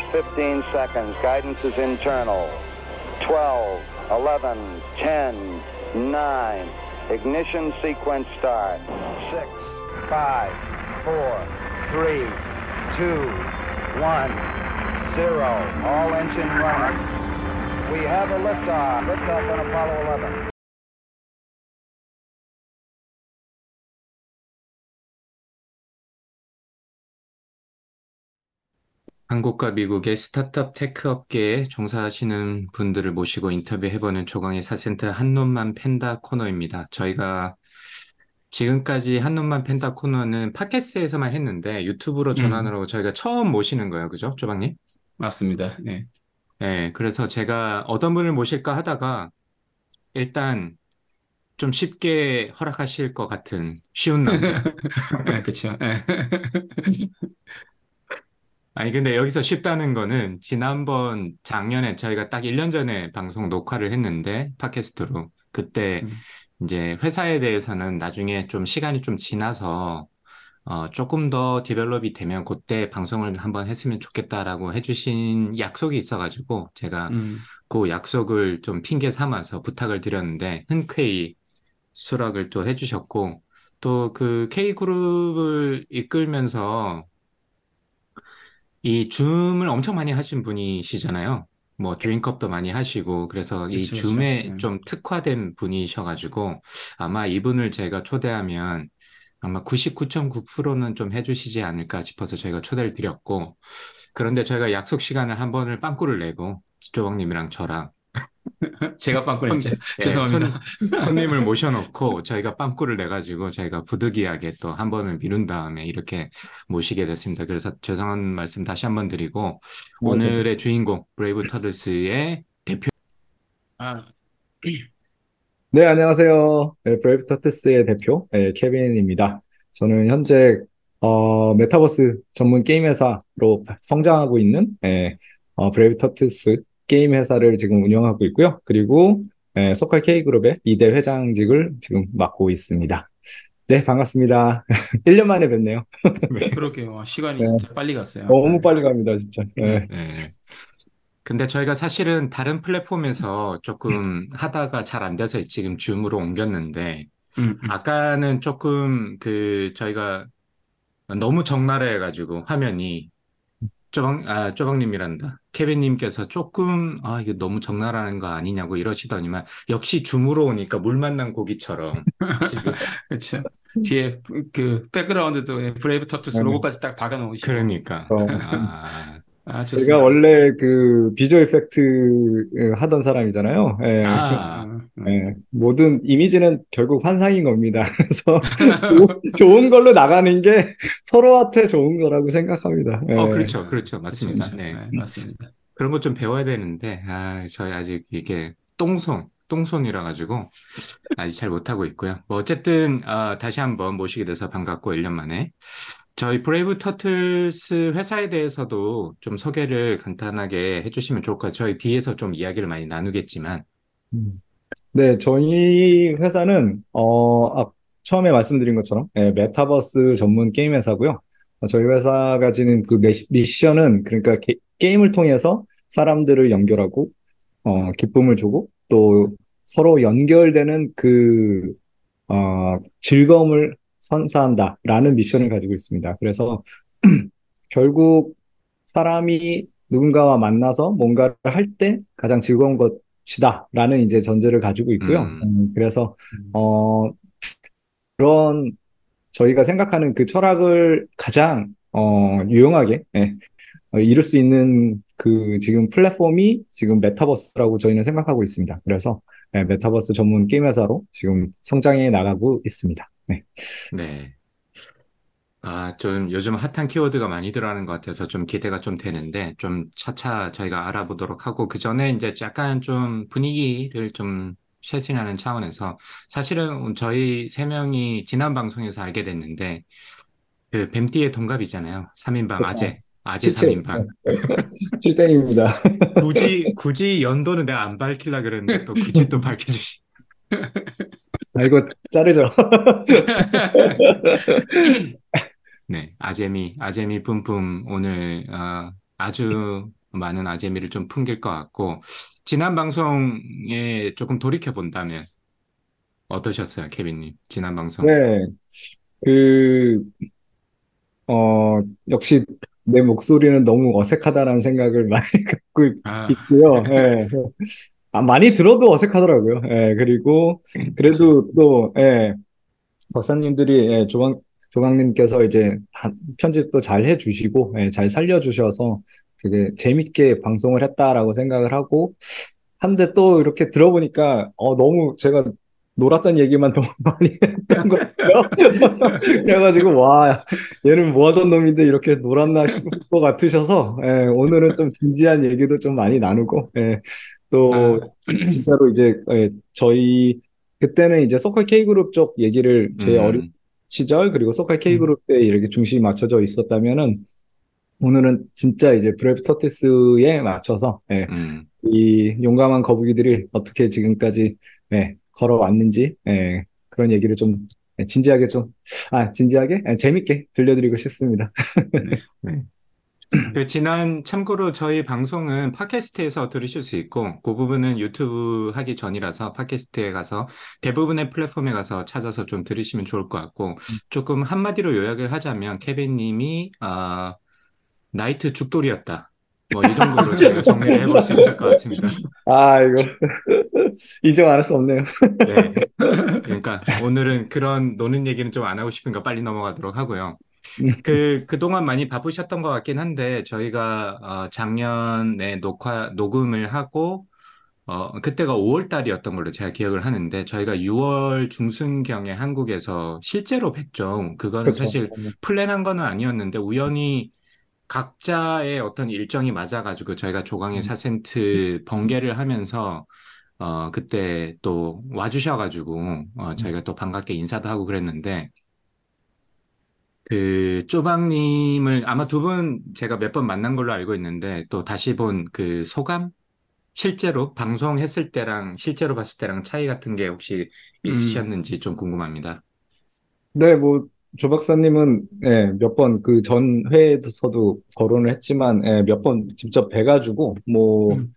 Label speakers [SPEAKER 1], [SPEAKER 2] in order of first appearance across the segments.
[SPEAKER 1] at 15 seconds. Guidance is internal. 12, 11, 10, 9. Ignition sequence start. 6, 5, 4, 3, 2, 1, 0. All engine running. We have a liftoff. Liftoff on Apollo 11.
[SPEAKER 2] 한국과 미국의 스타트업 tech 업계에 종사하시는 분들을 모시고 인터뷰해보는 조광의 사센터 한 놈만 팬다 코너입니다. 저희가 지금까지 한 놈만 팬다 코너는 팟캐스트에서만 했는데 유튜브로 전환으로 저희가 처음 모시는 거예요. 그죠? 쪼박님?
[SPEAKER 3] 맞습니다. 네.
[SPEAKER 2] 네, 그래서 제가 어떤 분을 모실까 하다가 일단 좀 쉽게 허락하실 것 같은 쉬운 남자.
[SPEAKER 3] 네, 그렇죠.
[SPEAKER 2] 아니, 근데 여기서 쉽다는 거는 지난번 작년에 저희가 딱 1년 전에 방송 녹화를 했는데, 팟캐스트로. 그때
[SPEAKER 3] 음.
[SPEAKER 2] 이제 회사에 대해서는 나중에 좀 시간이 좀 지나서, 어, 조금 더 디벨롭이 되면 그때 방송을 한번 했으면 좋겠다라고 해주신 약속이 있어가지고, 제가
[SPEAKER 3] 음,
[SPEAKER 2] 그 약속을 좀 핑계 삼아서 부탁을 드렸는데, 흔쾌히 수락을 또 해주셨고, 또 그 K그룹을 이끌면서 이 줌을 엄청 많이 하신 분이시잖아요. 뭐 드림컵도 많이 하시고 그래서 이
[SPEAKER 3] 그쵸, 그쵸.
[SPEAKER 2] 줌에
[SPEAKER 3] 음.
[SPEAKER 2] 좀 특화된 분이셔가지고 아마 이분을 제가 초대하면 아마 99.9%는 좀 해주시지 않을까 싶어서 저희가 초대를 드렸고 그런데 저희가 약속 시간을 한 번을 빵꾸를 내고 조박님이랑 저랑
[SPEAKER 3] 제가 빵꾸를 했죠.
[SPEAKER 2] 예,
[SPEAKER 3] 죄송합니다.
[SPEAKER 2] 손, 손님을 모셔놓고 저희가 빵꾸를 내가지고 저희가 부득이하게 또 한 번을 미룬 다음에 이렇게 모시게 됐습니다. 그래서 죄송한 말씀 다시 한 번 드리고 오늘의 주인공 Brave Turtles의 대표
[SPEAKER 3] 아,
[SPEAKER 4] 네, 안녕하세요. 네, Brave Turtles의 대표, 네, 케빈입니다. 저는 현재, 어, 메타버스 전문 게임 회사로 성장하고 있는, 네, 어, Brave Turtles 게임 회사를 지금 운영하고 있고요. 그리고, 네, SoCal K그룹의 2대 회장직을 지금 맡고 있습니다. 네, 반갑습니다. 1년 만에 뵙네요.
[SPEAKER 3] 그러게요. 와, 시간이
[SPEAKER 4] 네.
[SPEAKER 3] 진짜 빨리 갔어요.
[SPEAKER 4] 너무 빨리 갑니다, 진짜. 네.
[SPEAKER 2] 네. 근데 저희가 사실은 다른 플랫폼에서 조금 하다가 잘 안 돼서 지금 Zoom으로 옮겼는데
[SPEAKER 3] 음, 음.
[SPEAKER 2] 아까는 조금 그 저희가 너무 적나라해가지고 화면이 쪼박 아 쪼박님이란다 케빈님께서 조금 아 이게 너무 적나라한 거 아니냐고 이러시더니만 역시 Zoom으로 오니까 물 만난 고기처럼 지금
[SPEAKER 3] 그렇죠. 뒤에 그 백그라운드도 Brave Turtles
[SPEAKER 4] 네.
[SPEAKER 3] 로고까지 딱 박아 놓으시고.
[SPEAKER 2] 그러니까
[SPEAKER 4] 어.
[SPEAKER 2] 아
[SPEAKER 3] 아,
[SPEAKER 4] 제가. 원래 그 visual effect 하던 사람이잖아요. 예.
[SPEAKER 2] 아.
[SPEAKER 3] 음, 음.
[SPEAKER 4] 네, 모든 이미지는 결국 환상인 겁니다. 그래서 좋은, 걸로 나가는 게 서로한테 좋은 거라고 생각합니다. 네.
[SPEAKER 2] 어 그렇죠 그렇죠 맞습니다
[SPEAKER 3] 그렇죠,
[SPEAKER 2] 네
[SPEAKER 3] 그렇죠. 네, 맞습니다.
[SPEAKER 2] 그런 것 좀 배워야 되는데 아 저희 아직 이게 똥손 똥손이라 가지고 아직 잘 못하고 있고요. 뭐 어쨌든 아, 다시 한번 모시게 돼서 반갑고 1년 만에 저희 브레이브 터틀스 회사에 대해서도 좀 소개를 간단하게 해주시면 좋을 것 같아요. 저희 뒤에서 좀 이야기를 많이 나누겠지만
[SPEAKER 4] 음. 네, 저희 회사는 어, 아, 처음에 말씀드린 것처럼 예, 메타버스 전문 게임 회사고요. 어, 저희 회사 가 지닌 그 미션은 그러니까 게, 게임을 통해서 사람들을 연결하고 어, 기쁨을 주고 또 서로 연결되는 그 어, 즐거움을 선사한다라는 미션을 가지고 있습니다. 그래서 결국 사람이 누군가와 만나서 뭔가를 할 때 가장 즐거운 것이다라는 이제 전제를 가지고 있고요.
[SPEAKER 2] 음.
[SPEAKER 4] 음, 그래서 어, 그런 저희가 생각하는 그 철학을 가장 어, 유용하게 예, 어, 이룰 수 있는 그 지금 플랫폼이 지금 메타버스라고 저희는 생각하고 있습니다. 그래서 예, 메타버스 전문 게임 회사로 지금 성장해 나가고 있습니다. 네.
[SPEAKER 2] 네. 아, 좀 요즘 핫한 키워드가 많이 들어가는 것 같아서 좀 기대가 좀 되는데 좀 차차 저희가 알아보도록 하고 그 전에 이제 약간 좀 분위기를 좀 쇄신하는 차원에서 사실은 저희 세 명이 지난 방송에서 알게 됐는데 그 뱀띠의 동갑이잖아요. 3인방 아재. 아재
[SPEAKER 4] 실제
[SPEAKER 2] 3인방.
[SPEAKER 4] 실땡입니다.
[SPEAKER 2] 굳이 굳이 연도는 내가 안 밝히려 그랬는데 또 굳이 또 밝혀주시.
[SPEAKER 4] 아, 이거 자르죠.
[SPEAKER 2] 네, 아재미, 아재미 뿜뿜 오늘 어, 아주 많은 아재미를 좀 풍길 것 같고, 지난 방송에 조금 돌이켜 본다면 어떠셨어요, 케빈님? 지난 방송.
[SPEAKER 4] 네, 그, 어, 역시 내 목소리는 너무 어색하다라는 생각을 많이 갖고 있-
[SPEAKER 3] 아,
[SPEAKER 4] 있고요. 예. 아, 많이 들어도 어색하더라고요. 예, 그리고 그래도 또, 예, 박사님들이, 예, 조강, 조강님께서 이제 다- 편집도 잘 해주시고, 예, 잘 살려주셔서 되게 재밌게 방송을 했다라고 생각을 하고, 한데 또 이렇게 들어보니까, 어, 너무 제가 놀았던 얘기만 너무 많이 했던 것 같아요. 그래가지고, 와, 얘는 뭐 하던 놈인데 이렇게 놀았나 싶을 것 같으셔서, 예, 오늘은 좀 진지한 얘기도 좀 많이 나누고, 예, 또,
[SPEAKER 3] 아,
[SPEAKER 4] 진짜로 이제, 예, 저희, 그때는 이제 소컬 K그룹 쪽 얘기를 제
[SPEAKER 2] 음.
[SPEAKER 4] 어린 시절, 그리고 소컬 K그룹 때 이렇게 중심이 맞춰져 있었다면은, 오늘은 진짜 이제 브레이브 터티스에 맞춰서, 예,
[SPEAKER 2] 음,
[SPEAKER 4] 이 용감한 거북이들이 어떻게 지금까지, 예, 걸어왔는지, 예, 그런 얘기를 좀, 예, 진지하게 좀, 아, 진지하게? 예, 재밌게 들려드리고 싶습니다.
[SPEAKER 2] 그 지난 참고로 저희 방송은 팟캐스트에서 들으실 수 있고 그 부분은 유튜브 하기 전이라서 팟캐스트에 가서 대부분의 플랫폼에 가서 찾아서 좀 들으시면 좋을 것 같고 조금 한마디로 요약을 하자면 케빈님이 아 나이트 죽돌이었다. 뭐 이 정도로 저희가 정리를 해볼 수 있을 것 같습니다.
[SPEAKER 4] 아, 이거, 인정 안 할 수 없네요.
[SPEAKER 2] 네. 그러니까 오늘은 그런 노는 얘기는 좀 안 하고 싶으니까 빨리 넘어가도록 하고요. 그, 그동안 많이 바쁘셨던 것 같긴 한데, 저희가, 어, 작년에 녹화, 녹음을 하고, 어, 그때가 5월 달이었던 걸로 제가 기억을 하는데, 저희가 6월 중순경에 한국에서 실제로 뵀죠. 그거는
[SPEAKER 4] 그렇죠.
[SPEAKER 2] 사실 플랜한 거는 아니었는데, 우연히 각자의 어떤 일정이 맞아가지고, 저희가 조강의
[SPEAKER 4] 음.
[SPEAKER 2] 4센트 번개를 하면서, 어, 그때 또 와주셔가지고, 어, 저희가 또 반갑게 인사도 하고 그랬는데, 그, 쪼박님을 아마 두 분 제가 몇 번 만난 걸로 알고 있는데, 또 다시 본 그 소감? 실제로 방송했을 때랑 실제로 봤을 때랑 차이 같은 게 혹시 있으셨는지 좀 궁금합니다.
[SPEAKER 4] 네, 뭐, 조 박사님은, 예, 몇 번 그 전 회에서도 거론을 했지만, 예, 몇 번 직접 뵈가지고, 뭐,
[SPEAKER 3] 음.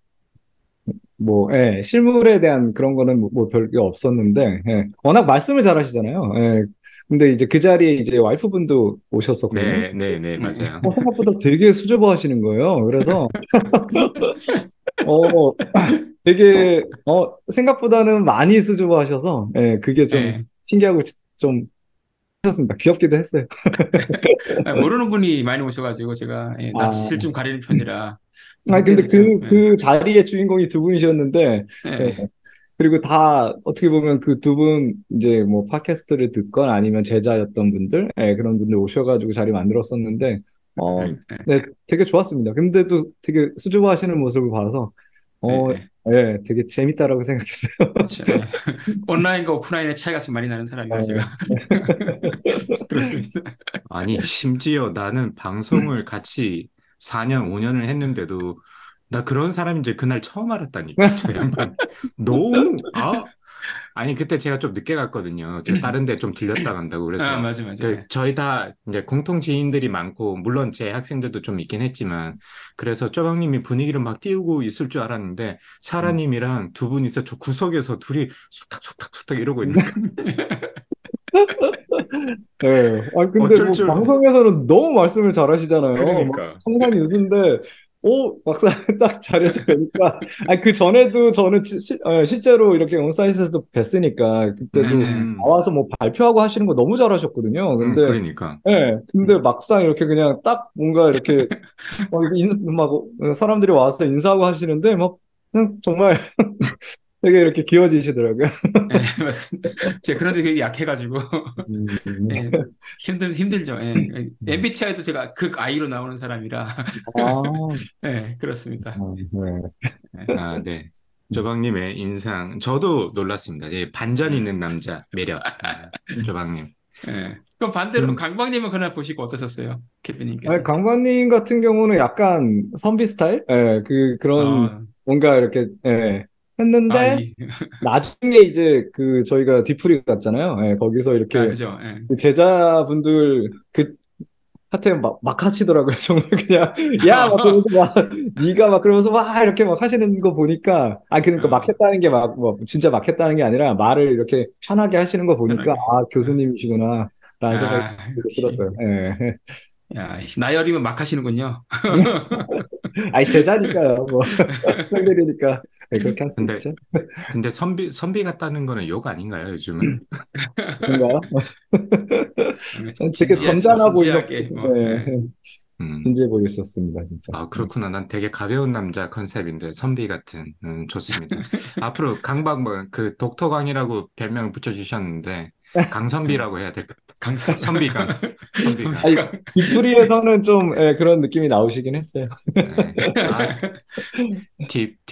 [SPEAKER 4] 뭐, 예, 실물에 대한 그런 거는 뭐, 뭐 별게 없었는데, 예, 워낙 말씀을 잘 하시잖아요. 예, 근데 이제 그 자리에 이제 와이프분도 오셨었거든요.
[SPEAKER 2] 네, 네, 네, 맞아요.
[SPEAKER 4] 어, 생각보다 되게 수줍어 하시는 거예요. 그래서, 어, 되게, 어, 생각보다는 많이 수줍어 하셔서, 예, 그게 좀
[SPEAKER 3] 네.
[SPEAKER 4] 신기하고 좀 했었습니다. 귀엽기도 했어요.
[SPEAKER 3] 아, 모르는 분이 많이 오셔가지고 제가 예,
[SPEAKER 4] 아.
[SPEAKER 3] 낯을 좀 가리는 편이라.
[SPEAKER 4] 아, 근데 그,
[SPEAKER 3] 좀,
[SPEAKER 4] 그 자리의 주인공이 두 분이셨는데,
[SPEAKER 3] 예,
[SPEAKER 4] 예. 그리고 다 어떻게 보면 그 두 분 이제 뭐 팟캐스트를 듣건 아니면 제자였던 분들, 예, 그런 분들 오셔가지고 자리 만들었었는데, 어,
[SPEAKER 3] 예, 예.
[SPEAKER 4] 네, 되게 좋았습니다. 근데도 되게 수줍어 하시는 모습을 봐서, 어,
[SPEAKER 3] 예,
[SPEAKER 4] 예, 되게 재밌다라고 생각했어요.
[SPEAKER 3] 그렇죠. 예. 온라인과 오프라인의 차이가 좀 많이 나는 사람이라
[SPEAKER 4] 아,
[SPEAKER 3] 제가 그렇습니다.
[SPEAKER 2] 아니, 심지어 나는 방송을 같이 4년, 5년을 했는데도 나 그런 사람인지 그날 처음 알았다니까. 저 양반. 너무, 아, 아니, 그때 제가 좀 늦게 갔거든요. 저 다른 데 좀 들렸다 간다고. 그래서
[SPEAKER 3] 아, 맞아, 맞아.
[SPEAKER 2] 그 저희 다 이제 공통 지인들이 많고 물론 제 학생들도 좀 있긴 했지만 그래서 쪼박님이 분위기를 막 띄우고 있을 줄 알았는데 사라님이랑 두 분이서 저 구석에서 둘이 속닥속닥속닥 이러고 있는. 예.
[SPEAKER 4] 아, 근데 뭐
[SPEAKER 2] 줄-
[SPEAKER 4] 방송에서는 너무 말씀을 잘하시잖아요.
[SPEAKER 2] 그러니까.
[SPEAKER 4] 막 청산이 웃은데, 오, 막상 딱 자리에서 뵈니까, 아니, 그 전에도 저는 시- 시- 어, 실제로 이렇게 온사이트에서도 뵀으니까, 그때도
[SPEAKER 2] 음,
[SPEAKER 4] 나와서 뭐 발표하고 하시는 거 너무 잘하셨거든요.
[SPEAKER 2] 음,
[SPEAKER 4] 근데,
[SPEAKER 2] 그러니까.
[SPEAKER 4] 예, 근데 막상 이렇게 그냥 딱 뭔가 이렇게, 어, 이렇게 인, 막, 어, 사람들이 와서 인사하고 하시는데, 막, 그냥 정말 되게 이렇게 귀여워지시더라고요.
[SPEAKER 3] 예, 맞습니다. 제가 그런데 되게 약해가지고
[SPEAKER 4] 음.
[SPEAKER 3] 예, 힘들 힘들죠. 예. MBTI도 제가 극 I로 나오는 사람이라
[SPEAKER 4] 아,
[SPEAKER 3] 예, 그렇습니다.
[SPEAKER 4] 아, 네.
[SPEAKER 2] 아, 네. 조박님의 인상 저도 놀랐습니다. 예, 반전 있는 남자 매력 아, 조박님.
[SPEAKER 3] 예. 그럼 반대로
[SPEAKER 4] 음.
[SPEAKER 3] 강박님은 그날 보시고 어떠셨어요? 캐피님께서?
[SPEAKER 4] 아니, 강관님 같은 경우는 약간 선비 스타일? 예, 그, 그런,
[SPEAKER 3] 어,
[SPEAKER 4] 뭔가 이렇게, 예, 했는데,
[SPEAKER 3] 아, 이-
[SPEAKER 4] 나중에 이제 그, 저희가 뒤풀이 갔잖아요. 예, 거기서 이렇게,
[SPEAKER 3] 아, 그죠. 예.
[SPEAKER 4] 그 제자분들, 그, 하여튼 막, 막 하시더라고요. 정말 그냥, 야! 막 그러면서 막, 네가 막 그러면서 막 이렇게 막 하시는 거 보니까, 아, 그러니까
[SPEAKER 3] 어.
[SPEAKER 4] 막 했다는 게 막, 뭐, 진짜 막 했다는 게 아니라 말을 이렇게 편하게 하시는 거 보니까,
[SPEAKER 3] 편하게.
[SPEAKER 4] 아, 교수님이시구나, 라는 생각이
[SPEAKER 3] 아,
[SPEAKER 4] 되게
[SPEAKER 3] 역시.
[SPEAKER 4] 들었어요. 예.
[SPEAKER 3] 야, 나열이면 막 하시는군요.
[SPEAKER 4] 아니, 제자니까요. 뭐, 학생들이니까. 네, 그렇게 할 수
[SPEAKER 2] 근데-
[SPEAKER 4] 있죠.
[SPEAKER 2] 근데 선비 선비 같다는 거는 욕 아닌가요, 요즘은?
[SPEAKER 4] 그런가요? 되게 점잖아 보이고,
[SPEAKER 3] 뭐,
[SPEAKER 4] 네,
[SPEAKER 3] 예.
[SPEAKER 2] 음.
[SPEAKER 4] 진지해 보였었습니다, 진짜.
[SPEAKER 2] 아, 그렇구나. 난 되게 가벼운 남자 컨셉인데, 선비 같은. 음, 좋습니다. 앞으로 강박, 뭐, 그, 독토강이라고 별명을 붙여주셨는데, 강선비라고 해야 될것 같아요.
[SPEAKER 3] 강
[SPEAKER 2] 선비강. 선비강.
[SPEAKER 4] 아니, 뒷풀이에서는 좀 예, 그런 느낌이 나오시긴 했어요.
[SPEAKER 2] 네. 아,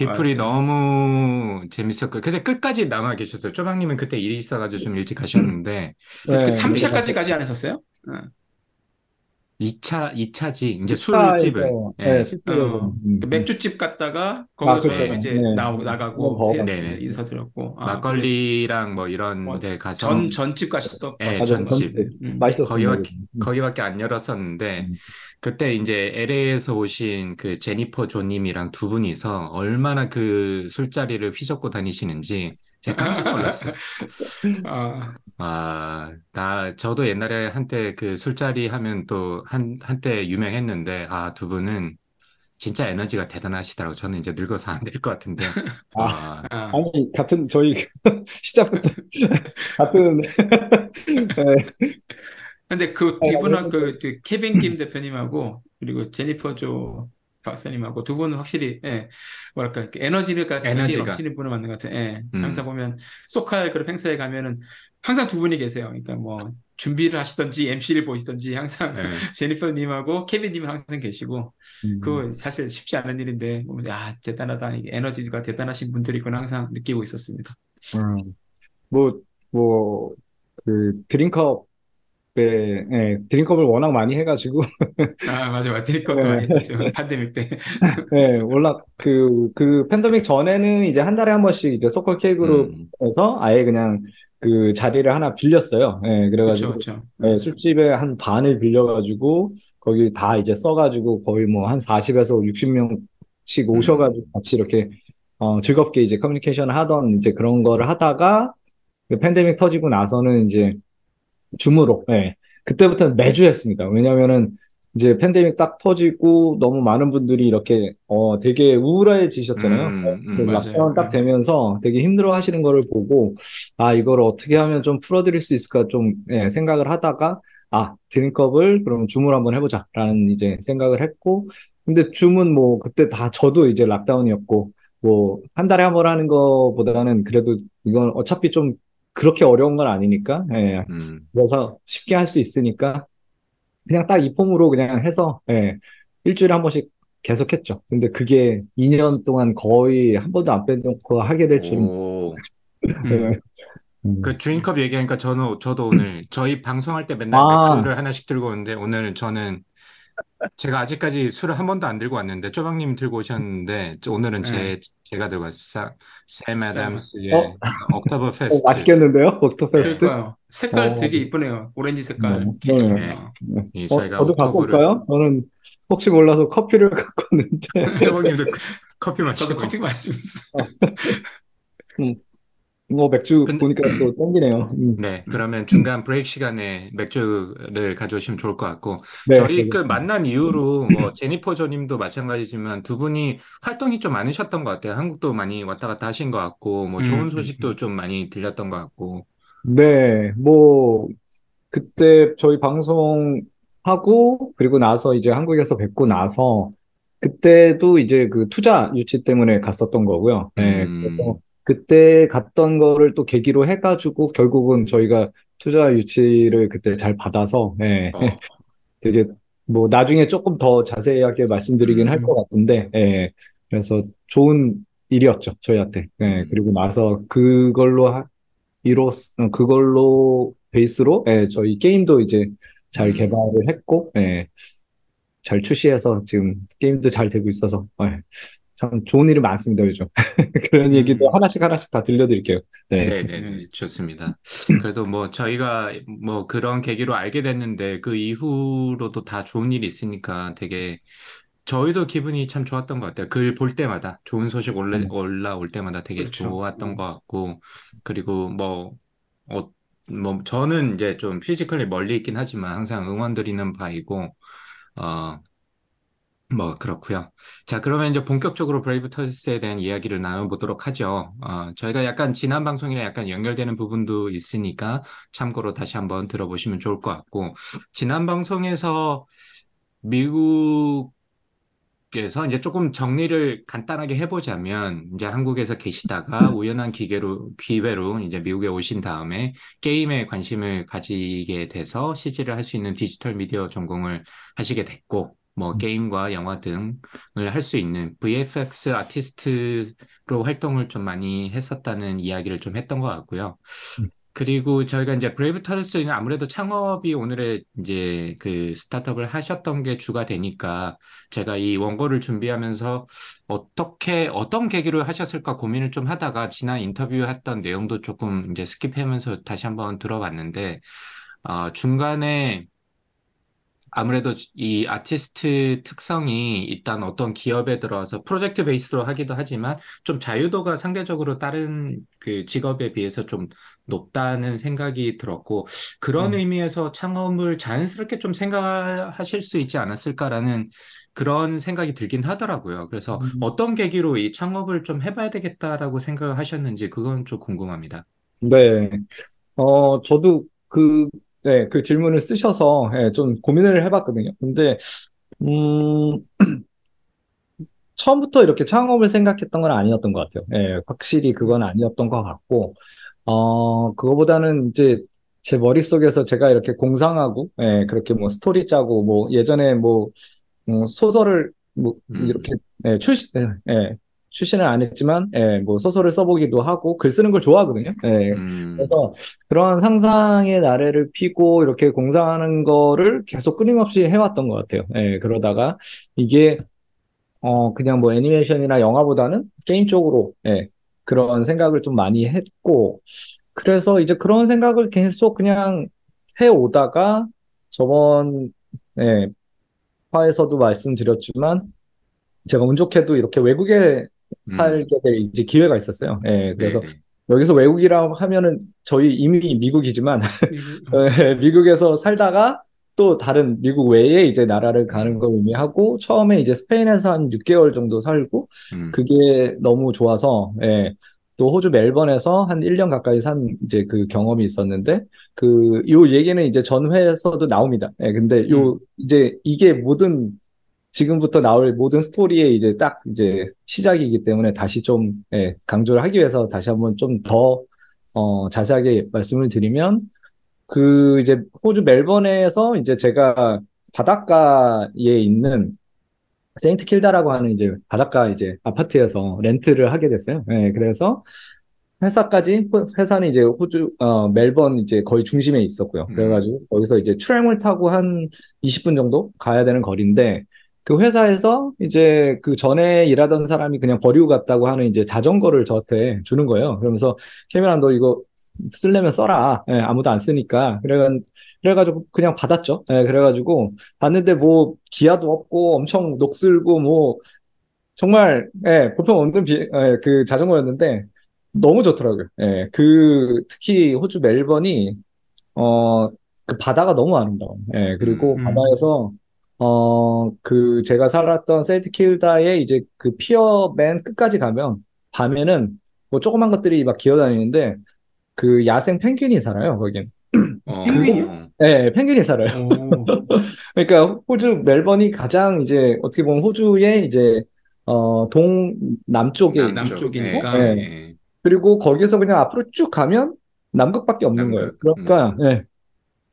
[SPEAKER 3] 맞아요.
[SPEAKER 2] 너무 재밌었고, 근데 끝까지 남아 계셨어요. 쪼박님은 그때 일이 있어가지고 좀 일찍 가셨는데,
[SPEAKER 4] 네,
[SPEAKER 3] 3차까지 가지 않으셨어요? 어.
[SPEAKER 2] 2차, 2차지, 이제 술집을.
[SPEAKER 4] 예,
[SPEAKER 2] 예.
[SPEAKER 4] 술집에서.
[SPEAKER 3] 어,
[SPEAKER 4] 음.
[SPEAKER 3] 그 맥주집 갔다가
[SPEAKER 4] 아,
[SPEAKER 3] 거기서
[SPEAKER 4] 그렇죠.
[SPEAKER 3] 이제
[SPEAKER 4] 네.
[SPEAKER 3] 나오고 나가고 해-
[SPEAKER 2] 네네.
[SPEAKER 3] 인사드렸고 아,
[SPEAKER 2] 막걸리랑 뭐 이런
[SPEAKER 3] 어,
[SPEAKER 2] 데 가서
[SPEAKER 3] 전 전집 가셨던
[SPEAKER 2] 예,
[SPEAKER 4] 맞아요,
[SPEAKER 2] 전집.
[SPEAKER 4] 전집.
[SPEAKER 3] 음.
[SPEAKER 4] 맛있었습니다.
[SPEAKER 2] 거기밖에, 거기밖에 안 열었었는데,
[SPEAKER 4] 음.
[SPEAKER 2] 그때 이제 LA에서 오신 그 제니퍼 조님이랑 두 분이서 얼마나 그 술자리를 휘젓고 다니시는지 제가 깜짝 놀랐어요.
[SPEAKER 3] 아,
[SPEAKER 2] 아, 나, 저도 옛날에 한때 그 술자리 하면 또 한, 한때 유명했는데, 아, 두 분은 진짜 에너지가 대단하시더라고. 저는 이제 늙어서 안 될 것 같은데, 아,
[SPEAKER 3] 아.
[SPEAKER 4] 아니, 같은, 저희, 시작부터, 같은, 예,
[SPEAKER 3] 근데 그 이분은
[SPEAKER 4] 아니,
[SPEAKER 3] 그, 그 케빈 김 대표님하고 그리고 제니퍼 조 박사님하고 두 분은 확실히 예, 뭐랄까 그 에너지가
[SPEAKER 2] 에너지가.
[SPEAKER 3] 넘치는 분을 만난 것 같아요. 예,
[SPEAKER 2] 음.
[SPEAKER 3] 항상 보면 소칼 그런 행사에 가면은 항상 두 분이 계세요. 그러니까 뭐 준비를 하시던지 MC를 보시던지 항상
[SPEAKER 2] 예.
[SPEAKER 3] 제니퍼님하고 케빈님은 항상 계시고
[SPEAKER 4] 음.
[SPEAKER 3] 그거 사실 쉽지 않은 일인데 야 대단하다 이게 에너지가 대단하신 분들이구나 항상 느끼고 있었습니다.
[SPEAKER 4] 음, 뭐, 뭐, 그, 드링컵 에, 예, 드링컵을 워낙 많이 해가지고,
[SPEAKER 3] 아 맞아 맞아 드립것도
[SPEAKER 4] 네.
[SPEAKER 3] 많이 했었죠 팬데믹 때.
[SPEAKER 4] 예, 워낙 그, 그 팬데믹 전에는 이제 한 달에 한 번씩 이제 소컬 K
[SPEAKER 2] 음,
[SPEAKER 4] 그룹에서 아예 그냥 그 자리를 하나 빌렸어요. 예,
[SPEAKER 3] 그렇죠
[SPEAKER 4] 그래가지고,
[SPEAKER 3] 그렇죠.
[SPEAKER 4] 예, 술집에 한 반을 빌려가지고, 거기 다 이제 써가지고 거의 뭐 한 40에서 60명씩 오셔가지고 같이 이렇게, 어, 즐겁게 이제 커뮤니케이션 하던 이제 그런 거를 하다가, 그 팬데믹 터지고 나서는 이제 Zoom으로, 예. 그때부터는 매주 했습니다. 왜냐면은 이제 팬데믹 딱 터지고 너무 많은 분들이 이렇게, 어, 되게 우울해지셨잖아요.
[SPEAKER 2] 음, 음,
[SPEAKER 4] 그. lockdown 딱 되면서 되게 힘들어 하시는 거를 보고, 아, 이걸 어떻게 하면 좀 풀어드릴 수 있을까 좀, 예, 생각을 하다가, 아, 드림컵을 그러면 Zoom을 한번 해보자. 라는 이제 생각을 했고, 근데 줌은 뭐, 그때 다 저도 이제 락다운이었고, 뭐, 한 달에 한 번 하는 거보다는 그래도 이건 어차피 좀 그렇게 어려운 건 아니니까, 예,
[SPEAKER 2] 음.
[SPEAKER 4] 그래서 쉽게 할 수 있으니까, 그냥 딱 이 폼으로 그냥 해서, 예, 일주일에 한 번씩 계속 했죠. 근데 그게 2년 동안 거의 한 번도 안 빼놓고 하게 될 줄은,
[SPEAKER 2] 오.
[SPEAKER 3] 음.
[SPEAKER 4] 예. 음.
[SPEAKER 2] 그 드링컵 얘기하니까 저는 저도 오늘 저희 방송할 때 맨날
[SPEAKER 4] 아.
[SPEAKER 2] 맥주를 하나씩 들고 오는데 오늘은 저는 제가 아직까지 술을 한 번도 안 들고 왔는데 쪼박님 들고 오셨는데 저 오늘은 제
[SPEAKER 3] 네.
[SPEAKER 2] 제가 들고 왔어요. Sam Sam. Adams의
[SPEAKER 4] 어?
[SPEAKER 2] Oktober
[SPEAKER 4] 어,
[SPEAKER 2] fest.
[SPEAKER 4] 맛있겠는데요? Oktoberfest?
[SPEAKER 3] 그러니까요. 색깔
[SPEAKER 4] 어.
[SPEAKER 3] 되게 이쁘네요. 오렌지 색깔
[SPEAKER 4] 네.
[SPEAKER 3] 케이크.
[SPEAKER 4] 네.
[SPEAKER 3] 어.
[SPEAKER 2] 이
[SPEAKER 4] 어,
[SPEAKER 2] 저희가
[SPEAKER 4] 저도 갖고 올까요? 저는 혹시 몰라서 커피를 갖고 왔는데,
[SPEAKER 2] 쪼박님도 커피
[SPEAKER 3] 저도
[SPEAKER 2] 마시고
[SPEAKER 3] 커피 마시고 있어.
[SPEAKER 4] 뭐 맥주
[SPEAKER 2] 근데-
[SPEAKER 4] 보니까 또 땡기네요. 음.
[SPEAKER 2] 네, 그러면 중간 브레이크 시간에 맥주를 가져오시면 좋을 것 같고
[SPEAKER 4] 네,
[SPEAKER 2] 저희 그
[SPEAKER 4] 알겠습니다.
[SPEAKER 2] 만난 이후로 뭐 제니퍼 조님도 마찬가지지만 두 분이 활동이 좀 많으셨던 것 같아요. 한국도 많이 왔다 갔다 하신 것 같고 뭐
[SPEAKER 3] 음,
[SPEAKER 2] 좋은
[SPEAKER 3] 음,
[SPEAKER 2] 소식도 좀 많이 들렸던 것 같고
[SPEAKER 4] 네, 뭐, 그때 저희 방송 하고, 그리고 나서 이제 한국에서 뵙고 나서, 그때도 이제 그 투자 유치 때문에 갔었던 거고요. 네,
[SPEAKER 2] 음.
[SPEAKER 4] 그래서 그때 갔던 거를 또 계기로 해가지고, 결국은 저희가 투자 유치를 그때 잘 받아서, 네,
[SPEAKER 2] 어,
[SPEAKER 4] 되게 뭐 나중에 조금 더 자세하게 말씀드리긴 할
[SPEAKER 3] 음.
[SPEAKER 4] 것 같은데, 예. 그래서 좋은 일이었죠, 저희한테. 예,
[SPEAKER 2] 음.
[SPEAKER 4] 그리고 나서 그걸로 하, 이로, 어, 그걸로 베이스로, 예, 저희 게임도 이제 잘
[SPEAKER 2] 음.
[SPEAKER 4] 개발을 했고, 예, 잘 출시해서 지금 게임도 잘 되고 있어서, 예, 참 좋은 일이 많습니다, 요즘. 그런 얘기도
[SPEAKER 3] 음.
[SPEAKER 4] 하나씩 하나씩 다 들려드릴게요. 네.
[SPEAKER 2] 네네네, 좋습니다. 그래도 뭐 저희가 뭐 그런 계기로 알게 됐는데 그 이후로도 다 좋은 일이 있으니까 되게 저희도 기분이 참 좋았던 것 같아요. 글 볼 때마다 좋은 소식 올라,
[SPEAKER 4] 음.
[SPEAKER 2] 올라올 때마다 되게
[SPEAKER 3] 그렇죠.
[SPEAKER 2] 좋았던
[SPEAKER 3] 음.
[SPEAKER 2] 것 같고 그리고 뭐, 어, 뭐 저는 이제 좀 physically 멀리 있긴 하지만 항상 응원드리는 바이고 어, 뭐 그렇고요. 자, 그러면 이제 본격적으로 Brave Turtles에 대한 이야기를 나눠보도록 하죠. 어, 저희가 약간 지난 방송이랑 약간 연결되는 부분도 있으니까 참고로 다시 한번 들어보시면 좋을 것 같고 지난 방송에서 미국에서 이제 조금 정리를 간단하게 해보자면 이제 한국에서 계시다가 우연한 기계로 기회로 이제 미국에 오신 다음에 게임에 관심을 가지게 돼서 CG를 할 수 있는 디지털 미디어 전공을 하시게 됐고 뭐 게임과 영화 등을 할 수 있는 VFX 아티스트로 활동을 좀 많이 했었다는 이야기를 좀 했던 것 같고요. 그리고 저희가 이제 Brave Turtles는 아무래도 창업이 오늘의 이제 그 스타트업을 하셨던 게 주가 되니까 제가 이 원고를 준비하면서 어떻게 어떤 계기로 하셨을까 고민을 좀 하다가 지난 인터뷰했던 내용도 조금 이제 skip하면서 다시 한번 들어봤는데 어, 중간에 아무래도 이 아티스트 특성이 일단 어떤 기업에 들어와서 프로젝트 base로 하기도 하지만 좀 자유도가 상대적으로 다른 그 직업에 비해서 좀 높다는 생각이 들었고 그런
[SPEAKER 4] 음.
[SPEAKER 2] 의미에서 창업을 자연스럽게 좀 생각하실 수 있지 않았을까라는 그런 생각이 들긴 하더라고요. 그래서
[SPEAKER 4] 음.
[SPEAKER 2] 어떤 계기로 이 창업을 좀 해봐야 되겠다라고 생각을 하셨는지 그건 좀 궁금합니다.
[SPEAKER 4] 네. 어, 저도 그, 네, 그 질문을 쓰셔서, 예, 좀 고민을 해봤거든요. 근데, 음, 처음부터 이렇게 창업을 생각했던 건 아니었던 것 같아요. 예, 확실히 그건 아니었던 것 같고, 어, 그거보다는 이제 제 머릿속에서 제가 이렇게 공상하고, 예, 그렇게 뭐 스토리 짜고, 뭐 예전에 뭐, 음, 소설을 뭐
[SPEAKER 2] 음.
[SPEAKER 4] 이렇게, 예, 출시, 예, 예, 출시는 안 했지만, 예, 뭐 소설을 써보기도 하고, 글 쓰는 걸 좋아하거든요. 예,
[SPEAKER 2] 음,
[SPEAKER 4] 그래서 그런 상상의 나래를 피고 이렇게 공상하는 거를 계속 끊임없이 해왔던 것 같아요. 예, 그러다가 이게 어 그냥 뭐 애니메이션이나 영화보다는 게임 쪽으로 예, 그런 생각을 좀 많이 했고 그래서 이제 그런 생각을 계속 그냥 해 오다가 저번 예, 화에서도 말씀드렸지만 제가 운 좋게도 이렇게 외국에 살게 될 이제 기회가 있었어요. 예, 그래서
[SPEAKER 2] 네네.
[SPEAKER 4] 여기서 외국이라고 하면은 저희 이미 미국이지만
[SPEAKER 3] 미국-
[SPEAKER 4] 어, 미국에서 살다가 또 다른 미국 외에 이제 나라를 가는
[SPEAKER 2] 음.
[SPEAKER 4] 걸 의미하고 처음에 이제 스페인에서 한 6개월 정도 살고
[SPEAKER 2] 음,
[SPEAKER 4] 그게 너무 좋아서 예. 또 호주 멜번에서 한 1년 가까이 산 이제 그 경험이 있었는데 그 요 얘기는 이제 전 회에서도 나옵니다. 예. 근데 요 이제 이게 모든 지금부터 나올 모든 스토리의 이제 딱 이제 시작이기 때문에 다시 좀 예, 강조를 하기 위해서 다시 한번 좀 더 어, 자세하게 말씀을 드리면 그 이제 호주 멜번에서 이제 제가 바닷가에 있는 세인트 킬다라고 하는 이제 바닷가 이제 아파트에서 렌트를 하게 됐어요. 예, 그래서 회사까지 회사는 이제 호주 어 멜번 이제 거의 중심에 있었고요.
[SPEAKER 2] 음.
[SPEAKER 4] 그래가지고 거기서 이제 트램을 타고 한 20분 정도 가야 되는 거리인데 그 회사에서 이제 그 전에 일하던 사람이 그냥 버리고 갔다고 하는 이제 자전거를 저한테 주는 거예요. 그러면서 케미란 너 이거 쓰려면 써라. 예, 아무도 안 쓰니까. 그래 그래가지고 그냥 받았죠. 예, 그래가지고 봤는데 뭐 기아도 없고 엄청 녹슬고 뭐 정말 예, 볼품 없는 비, 예, 그 자전거였는데 너무 좋더라고요. 예, 그 특히 호주 멜번이 어, 그 바다가 너무 아름다워요. 예, 그리고
[SPEAKER 3] 음.
[SPEAKER 4] 바다에서 어, 그 제가 살았던 세인트 킬다의 이제 그 피어 맨 끝까지 가면 밤에는 뭐 조그만 것들이 막 기어다니는데 그 야생 펭귄이 살아요, 거긴.
[SPEAKER 2] 어,
[SPEAKER 3] 펭귄이요?
[SPEAKER 2] 어,
[SPEAKER 4] 예, 펭귄이 살아요.
[SPEAKER 3] 오.
[SPEAKER 4] 그러니까 호주 멜번이 가장 이제 어떻게 보면 호주의 이제 어, 동 남쪽에 있는
[SPEAKER 3] 남쪽이니까.
[SPEAKER 4] 네.
[SPEAKER 2] 예.
[SPEAKER 4] 그리고 거기서 그냥 앞으로 쭉 가면 남극밖에 없는
[SPEAKER 2] 남극.
[SPEAKER 4] 거예요. 그러니까
[SPEAKER 2] 음.
[SPEAKER 4] 예.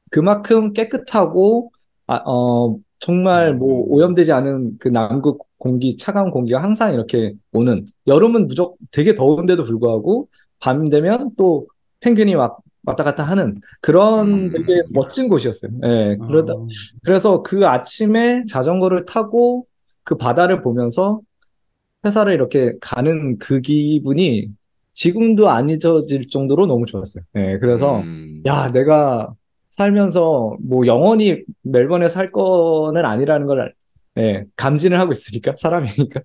[SPEAKER 4] 그만큼 깨끗하고 아, 어, 정말 뭐
[SPEAKER 2] 음.
[SPEAKER 4] 오염되지 않은 그 남극 공기, 차가운 공기가 항상 이렇게 오는 여름은 무조건 되게 더운데도 불구하고 밤 되면 또 펭귄이 왔, 왔다 갔다 하는 그런
[SPEAKER 2] 음.
[SPEAKER 4] 되게 멋진 곳이었어요. 예, 그러다
[SPEAKER 3] 아,
[SPEAKER 4] 그래서 그 아침에 자전거를 타고 그 바다를 보면서 회사를 이렇게 가는 그 기분이 지금도 안 잊어질 정도로 너무 좋았어요. 예, 그래서
[SPEAKER 2] 음,
[SPEAKER 4] 야, 내가 살면서 뭐 영원히 멜번에 살 거는 아니라는 걸 예, 감지를 하고 있으니까 사람이니까.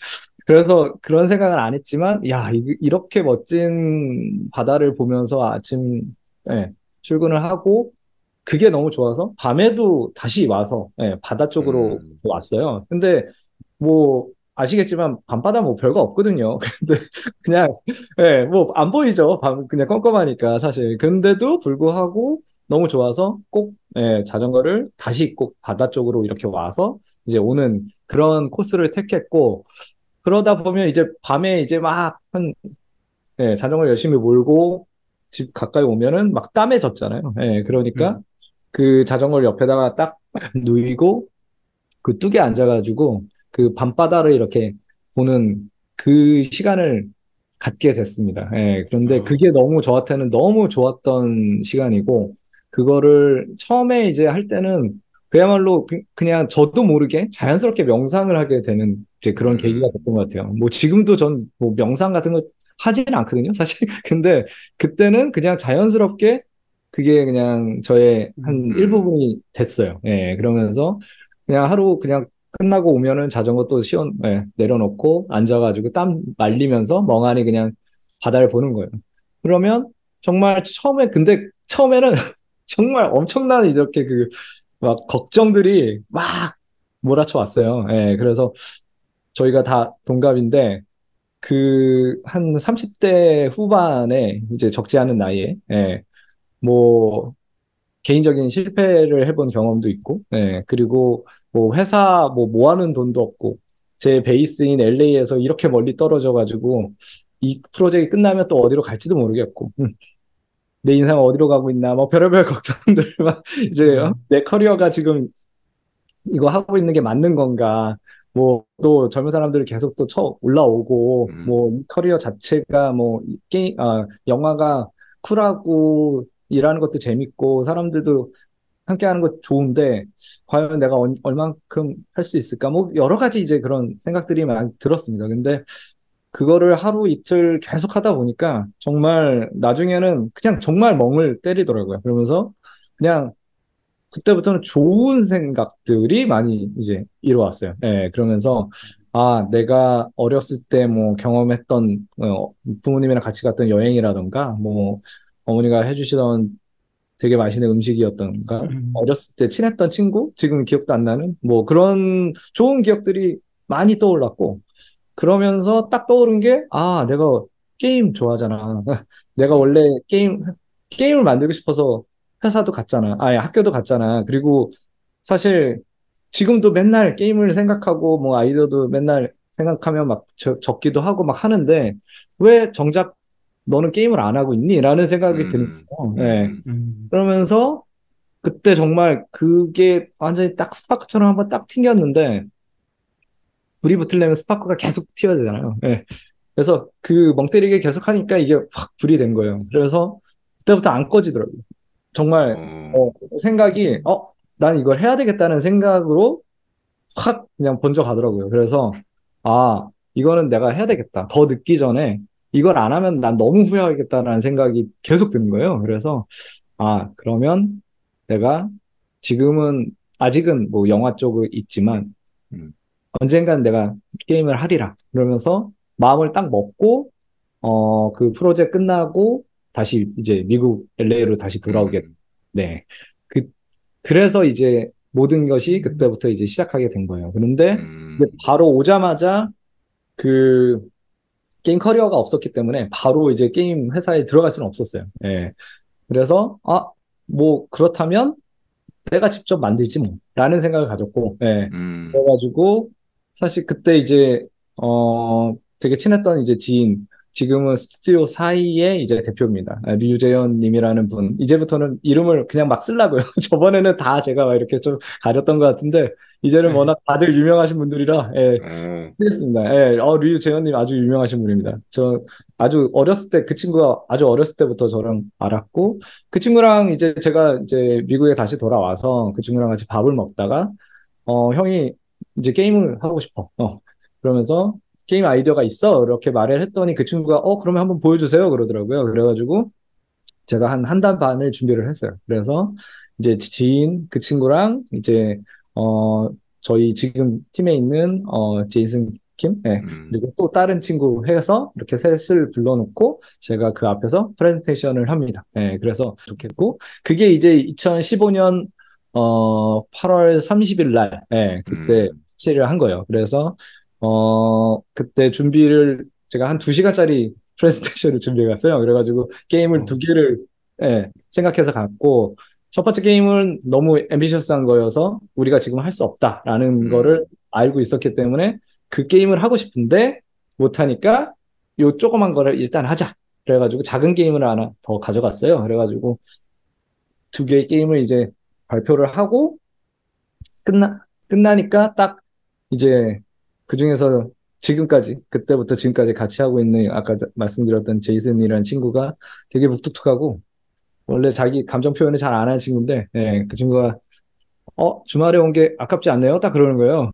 [SPEAKER 4] 그래서 그런 생각을 안 했지만 야, 이, 이렇게 멋진 바다를 보면서 아침 예, 출근을 하고 그게 너무 좋아서 밤에도 다시 와서 예, 바다 쪽으로
[SPEAKER 2] 음.
[SPEAKER 4] 왔어요. 근데 뭐 아시겠지만 밤바다 뭐 별거 없거든요. 근데 그냥 예, 뭐 안 보이죠. 밤 그냥 껌껌하니까 사실. 근데도 불구하고 너무 좋아서 꼭 예, 자전거를 다시 꼭 바다 쪽으로 이렇게 와서 이제 오는 그런 코스를 택했고 그러다 보면 이제 밤에 이제 막한 예, 자전거 열심히 몰고 집 가까이 오면은 막 땀에 젖잖아요. 예, 그러니까 그 자전거를 옆에다가 딱 누이고 그 뚝에 앉아가지고 그 밤바다를 이렇게 보는 그 시간을 갖게 됐습니다. 예, 그런데
[SPEAKER 2] 어.
[SPEAKER 4] 그게 너무 저한테는 너무 좋았던 시간이고 그거를 처음에 이제 할 때는 그야말로 그, 냥 저도 모르게 자연스럽게 명상을 하게 되는 이제 그런
[SPEAKER 2] 음.
[SPEAKER 4] 계기가 됐던 것 같아요. 뭐 지금도 전 뭐 명상 같은 거 하지는 않거든요, 사실. 근데 그때는 그냥 자연스럽게 그게 그냥 저의 한
[SPEAKER 2] 음.
[SPEAKER 4] 일부분이 됐어요. 예, 그러면서 그냥 하루 그냥 끝나고 오면은 자전거 또 시원, 예, 내려놓고 앉아가지고 땀 말리면서 멍하니 그냥 바다를 보는 거예요. 그러면 정말 처음에, 근데 처음에는 정말 엄청난 이렇게 그 막 걱정들이 막 몰아쳐 왔어요. 예, 그래서 저희가 다 동갑인데 그 한 30대 후반에 이제 적지 않은 나이에 예, 뭐 개인적인 실패를 해본 경험도 있고, 예, 그리고 뭐 회사 뭐 모아놓은 돈도 없고, 제 base인 LA에서 이렇게 멀리 떨어져 가지고, 이 프로젝트 끝나면 또 어디로 갈지도 모르겠고, 음, 내 인생 어디로 가고 있나, 뭐 별의별 걱정들 막 이제 어? 내 커리어가 지금 이거 하고 있는 게 맞는 건가, 뭐 또 젊은 사람들이 계속 또 쳐 올라오고,
[SPEAKER 2] 음.
[SPEAKER 4] 뭐 이 커리어 자체가 뭐 게임, 아, 영화가 쿨하고 일하는 것도 재밌고 사람들도 함께 하는 것 좋은데 과연 내가 얼- 얼만큼 할 수 있을까? 뭐 여러 가지 이제 그런 생각들이 많이 들었습니다. 근데 그거를 하루 이틀 계속 하다 보니까 정말 나중에는 그냥 정말 멍을 때리더라고요. 그러면서 그냥 그때부터는 좋은 생각들이 많이 이제 이루어왔어요. 예, 그러면서 아, 내가 어렸을 때 뭐 경험했던 어, 부모님이랑 같이 갔던 여행이라던가 뭐 어머니가 해주시던 되게 맛있는 음식이었던가
[SPEAKER 3] 음.
[SPEAKER 4] 어렸을 때 친했던 친구 지금 기억도 안 나는 뭐 그런 좋은 기억들이 많이 떠올랐고 그러면서 딱 떠오른 게 아, 내가 게임 좋아하잖아. 내가 원래 게임 게임을 만들고 싶어서 회사도 갔잖아. 아니, 학교도 갔잖아. 그리고 사실 지금도 맨날 게임을 생각하고 뭐 아이디어도 맨날 생각하면 막 적, 적기도 하고 막 하는데 왜 정작 너는 게임을 안 하고 있니? 라는 생각이 드는
[SPEAKER 2] 음.
[SPEAKER 4] 거예요. 예.
[SPEAKER 2] 음.
[SPEAKER 3] 음.
[SPEAKER 4] 그러면서 그때 정말 그게 완전히 딱 스파크처럼 한번 딱 튕겼는데 불이 붙으려면 스파크가 계속 튀어야 되잖아요. 예. 그래서 그 멍 때리게 계속 하니까 이게 확 불이 된 거예요. 그래서 그때부터 안 꺼지더라고요. 정말
[SPEAKER 2] 어.
[SPEAKER 4] 어, 생각이 어, 난 이걸 해야 되겠다는 생각으로 확 그냥 번져 가더라고요. 그래서 아, 이거는 내가 해야 되겠다. 더 늦기 전에 이걸 안 하면 난 너무 후회하겠다라는 생각이 계속 드는 거예요. 그래서 아, 그러면 내가 지금은 아직은 뭐 영화 쪽에 있지만
[SPEAKER 2] 음.
[SPEAKER 4] 언젠간 내가 게임을 하리라. 그러면서 마음을 딱 먹고 어, 그 프로젝트 끝나고 다시 이제 미국 LA로 다시 돌아오게
[SPEAKER 2] 음.
[SPEAKER 4] 네. 그, 그래서 이제 모든 것이 그때부터 이제 시작하게 된 거예요. 그런데
[SPEAKER 2] 음.
[SPEAKER 4] 바로 오자마자 그 게임 커리어가 없었기 때문에 바로 이제 게임 회사에 들어갈 수는 없었어요. 예. 그래서 아, 뭐 그렇다면 내가 직접 만들지 뭐 라는 생각을 가졌고 예.
[SPEAKER 2] 음.
[SPEAKER 4] 그래가지고 사실 그때 이제 어 되게 친했던 이제 지인 지금은 Studio Sai의 이제 대표입니다. 아, 류재현 님이라는 분. 이제부터는 이름을 그냥 막 쓰려고요. 저번에는 다 제가 막 이렇게 좀 가렸던 것 같은데 이제는
[SPEAKER 3] 네.
[SPEAKER 4] 워낙 다들 유명하신 분들이라 예.
[SPEAKER 2] 어.
[SPEAKER 4] 그렇습니다. 예, 어, 류재현 님 아주 유명하신 분입니다. 저 아주 어렸을 때 그 친구가 아주 어렸을 때부터 저랑 알았고 그 친구랑 이제 제가 이제 미국에 다시 돌아와서 그 친구랑 같이 밥을 먹다가 어 형이 이제 게임을 하고 싶어. 어 그러면서 게임 아이디어가 있어. 이렇게 말을 했더니 그 친구가 어, 그러면 한번 보여주세요. 그러더라고요. 그래가지고 제가 한 한 달 반을 준비를 했어요. 그래서 이제 지인 그 친구랑 이제 어 저희 지금 팀에 있는 어 제이슨 킴, 네.
[SPEAKER 2] 음,
[SPEAKER 4] 그리고 또 다른 친구 해서 이렇게 셋을 불러놓고 제가 그 앞에서 프레젠테이션을 합니다. 네, 그래서 좋겠고 그게 이제 2015년 어 8월 30일 날, 네, 그때
[SPEAKER 2] 음,
[SPEAKER 4] 치를 한 거예요. 그래서 어 그때 준비를 제가 한 2시간짜리 프레젠테이션을 준비해 갔어요. 그래가지고 게임을
[SPEAKER 3] 어.
[SPEAKER 4] 두 개를 예, 생각해서 갔고 첫 번째 게임은 너무 앰비셔스한 거여서 우리가 지금 할 수 없다라는
[SPEAKER 2] 음.
[SPEAKER 4] 거를 알고 있었기 때문에 그 게임을 하고 싶은데 못하니까 요 조그만 거를 일단 하자. 그래가지고 작은 게임을 하나 더 가져갔어요. 그래가지고 두 개의 게임을 이제 발표를 하고 끝나, 끝나니까 딱 이제 그 중에서 지금까지, 그때부터 지금까지 같이 하고 있는 아까 자- 말씀드렸던 제이슨이라는 친구가 되게 묵뚝뚝하고 원래 자기 감정 표현을 잘 안 하는 친구인데, 예, 그 친구가 어, 주말에 온 게 아깝지 않네요? 딱 그러는 거예요.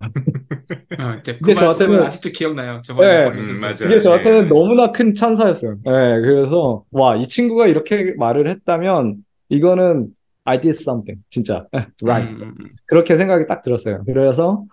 [SPEAKER 3] 어, 그
[SPEAKER 4] 이게 저한테는-
[SPEAKER 3] 아직도 기억나요. 저번에
[SPEAKER 4] 네.
[SPEAKER 2] 음.
[SPEAKER 4] 그게 저한테는
[SPEAKER 2] 네.
[SPEAKER 4] 너무나 큰 찬사였어요. 예, 그래서, 와, 이 친구가 이렇게 말을 했다면, 이거는 I did something. 진짜. right.
[SPEAKER 3] 음, 음, 음.
[SPEAKER 4] 그렇게 생각이 딱 들었어요. 그래서,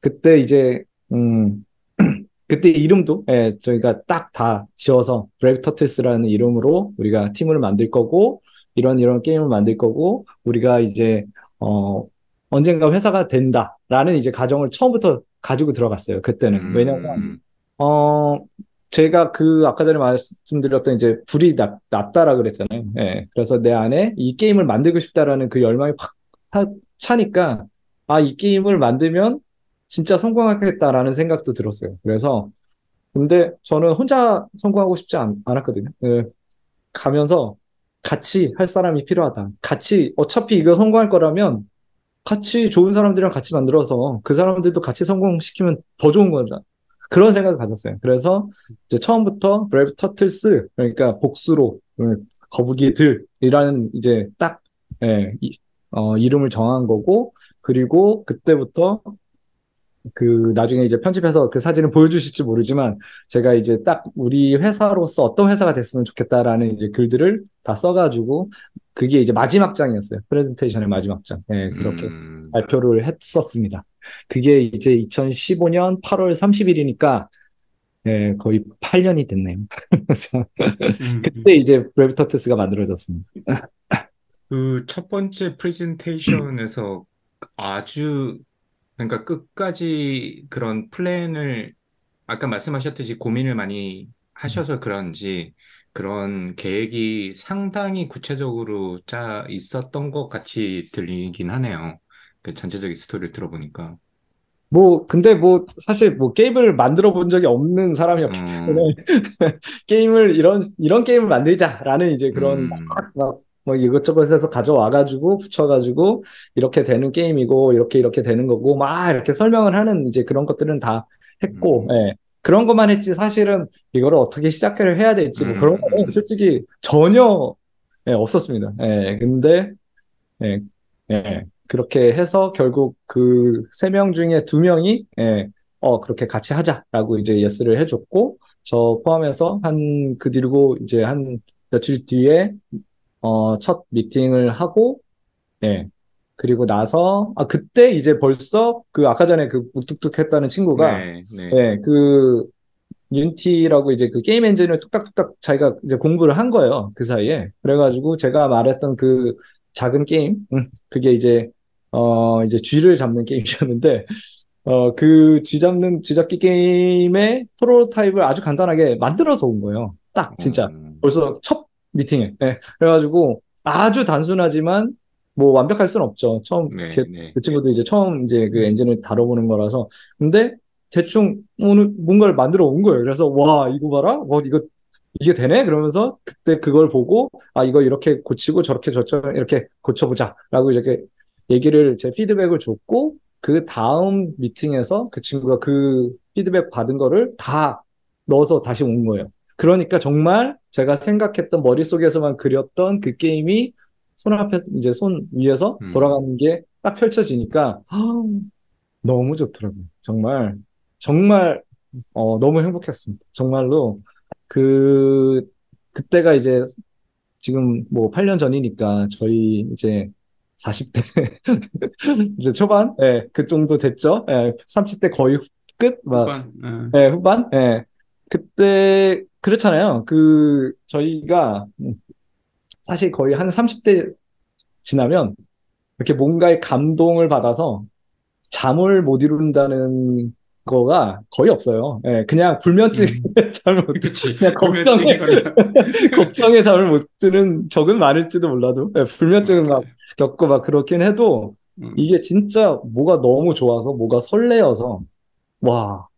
[SPEAKER 4] 그때 이제, 음, 그때 이름도, 예, 저희가 딱 다 지어서, 브레이브 터틀스라는 이름으로 우리가 팀을 만들 거고, 이런 이런 게임을 만들 거고, 우리가 이제, 어, 언젠가 회사가 된다라는 이제 가정을 처음부터 가지고 들어갔어요. 그때는. 왜냐면,
[SPEAKER 2] 음,
[SPEAKER 4] 어, 제가 그 아까 전에 말씀드렸던 이제 불이 났, 났다라 그랬잖아요. 예. 그래서 내 안에 이 게임을 만들고 싶다라는 그 열망이 팍, 팍 차니까 아, 이 게임을 만들면 진짜 성공하겠다라는 생각도 들었어요. 그래서 근데 저는 혼자 성공하고 싶지 않, 않았거든요. 예. 가면서 같이 할 사람이 필요하다. 같이 어차피 이거 성공할 거라면 같이 좋은 사람들이랑 같이 만들어서 그 사람들도 같이 성공시키면 더 좋은 거다. 그런 생각을 가졌어요. 그래서 이제 처음부터 브레이브 터틀스 그러니까 복수로 음, 거북이들이라는 이제 딱 예, 이, 어, 이름을 정한 거고 그리고 그때부터 그 나중에 이제 편집해서 그 사진을 보여주실지 모르지만 제가 이제 딱 우리 회사로서 어떤 회사가 됐으면 좋겠다라는 이제 글들을 다 써가지고 그게 이제 마지막 장이었어요. 프레젠테이션의 마지막 장. 예, 그렇게
[SPEAKER 2] 음,
[SPEAKER 4] 발표를 했었습니다. 그게 이제 2015년 8월 30일이니까 예, 거의 8년이 됐네요. 그때 이제 Brave Turtles가 만들어졌습니다.
[SPEAKER 2] 그 첫 번째 프레젠테이션에서 아주 그러니까 끝까지 그런 플랜을 아까 말씀하셨듯이 고민을 많이 하셔서 그런지 그런 계획이 상당히 구체적으로 짜 있었던 것 같이 들리긴 하네요. 그 전체적인 스토리를 들어보니까.
[SPEAKER 4] 뭐 근데 뭐 사실 뭐 게임을 만들어 본 적이 없는 사람이었기
[SPEAKER 2] 음,
[SPEAKER 4] 때문에 게임을 이런 이런 게임을 만들자라는 이제 그런
[SPEAKER 2] 음,
[SPEAKER 4] 막, 막, 뭐 이것저것 해서 가져와가지고 붙여가지고 이렇게 되는 게임이고 이렇게 이렇게 되는 거고 막 이렇게 설명을 하는 이제 그런 것들은 다 했고
[SPEAKER 2] 음.
[SPEAKER 4] 예. 그런 것만 했지 사실은 이거를 어떻게 시작을 해야 될지 뭐 그런
[SPEAKER 2] 음,
[SPEAKER 4] 거는
[SPEAKER 2] 음.
[SPEAKER 4] 솔직히 전혀 예, 없었습니다. 예. 근데 예, 예. 그렇게 해서 결국 그 세 명 중에 두 명이 예, 어 그렇게 같이 하자라고 이제 예스를 해줬고 저 포함해서 한 그 뒤로 이제 한 며칠 뒤에 어 첫 미팅을 하고 예. 그리고 나서 아 그때 이제 벌써 그 아까 전에 그 무뚝뚝 했다는 친구가
[SPEAKER 2] 네, 네.
[SPEAKER 4] 예, 그 Unity라고 이제 그 게임 엔진을 뚝딱뚝딱 자기가 이제 공부를 한 거예요. 그 사이에. 그래가지고 제가 말했던 그 작은 게임, 음, 그게 이제 어 이제 쥐를 잡는 게임이었는데 어 그 쥐 잡는 쥐 잡기 게임의 프로토타입을 아주 간단하게 만들어서 온 거예요. 딱 진짜
[SPEAKER 2] 음,
[SPEAKER 4] 벌써 첫 미팅에. 예. 그래가지고 아주 단순하지만 뭐 완벽할 수는 없죠. 처음
[SPEAKER 2] 네,
[SPEAKER 4] 이렇게
[SPEAKER 2] 네.
[SPEAKER 4] 그 친구도 이제 처음 이제 그 엔진을 다뤄보는 거라서. 근데 대충 오늘 뭔가를 만들어 온 거예요. 그래서 와, 이거 봐라. 와, 이거 이게 되네? 그러면서 그때 그걸 보고 아, 이거 이렇게 고치고 저렇게 저렇게 이렇게 고쳐보자라고 이렇게 얘기를 제 피드백을 줬고 그 다음 미팅에서 그 친구가 그 피드백 받은 거를 다 넣어서 다시 온 거예요. 그러니까 정말 제가 생각했던 머릿속에서만 그렸던 그 게임이 손 앞에 이제 손 위에서
[SPEAKER 2] 음.
[SPEAKER 4] 돌아가는 게 딱 펼쳐지니까 아, 너무 좋더라고요. 정말 정말 어, 너무 행복했습니다. 정말로 그 그때가 이제 지금 뭐 8년 전이니까 저희 이제 40대 이제 초반 예, 그 정도 됐죠. 예, 30대 거의 끝 막
[SPEAKER 3] 후반, 어.
[SPEAKER 4] 예, 후반 예. 그때 그렇잖아요. 그 저희가 사실 거의 한 30대 지나면 이렇게 뭔가의 감동을 받아서 잠을 못 이룬다는 거가 거의 없어요. 예, 그냥 불면증에 잠을 못
[SPEAKER 3] 그치.
[SPEAKER 4] 그냥 걱정에. 걱정에 잠을 못 드는 적은 많을지도 몰라도 예, 불면증을 막 겪고 막 그렇긴 해도
[SPEAKER 3] 음.
[SPEAKER 4] 이게 진짜 뭐가 너무 좋아서 뭐가 설레어서 와.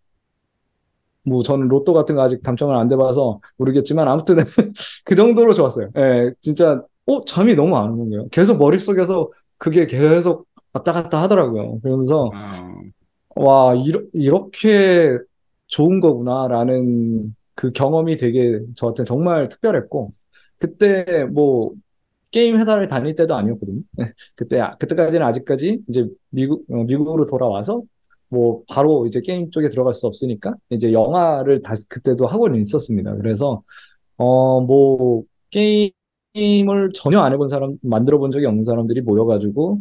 [SPEAKER 4] 뭐 저는 로또 같은 거 아직 당첨을 안 돼봐서 모르겠지만 아무튼 그 정도로 좋았어요. 예, 진짜 어 잠이 너무 안 오는 거예요. 계속 머릿속에서 그게 계속 왔다 갔다 하더라고요. 그러면서
[SPEAKER 3] 어.
[SPEAKER 4] 와 이러, 이렇게 좋은 거구나라는 그 경험이 되게 저한테 정말 특별했고 그때 뭐 게임 회사를 다닐 때도 아니었거든요. 예, 그때 아- 그때까지는 아직까지 이제 미국 어, 미국으로 돌아와서 뭐 바로 이제 게임 쪽에 들어갈 수 없으니까 이제 영화를 다시 그때도 하고는 있었습니다. 그래서 어 뭐 게임을 전혀 안 해본 사람 만들어 본 적이 없는 사람들이 모여가지고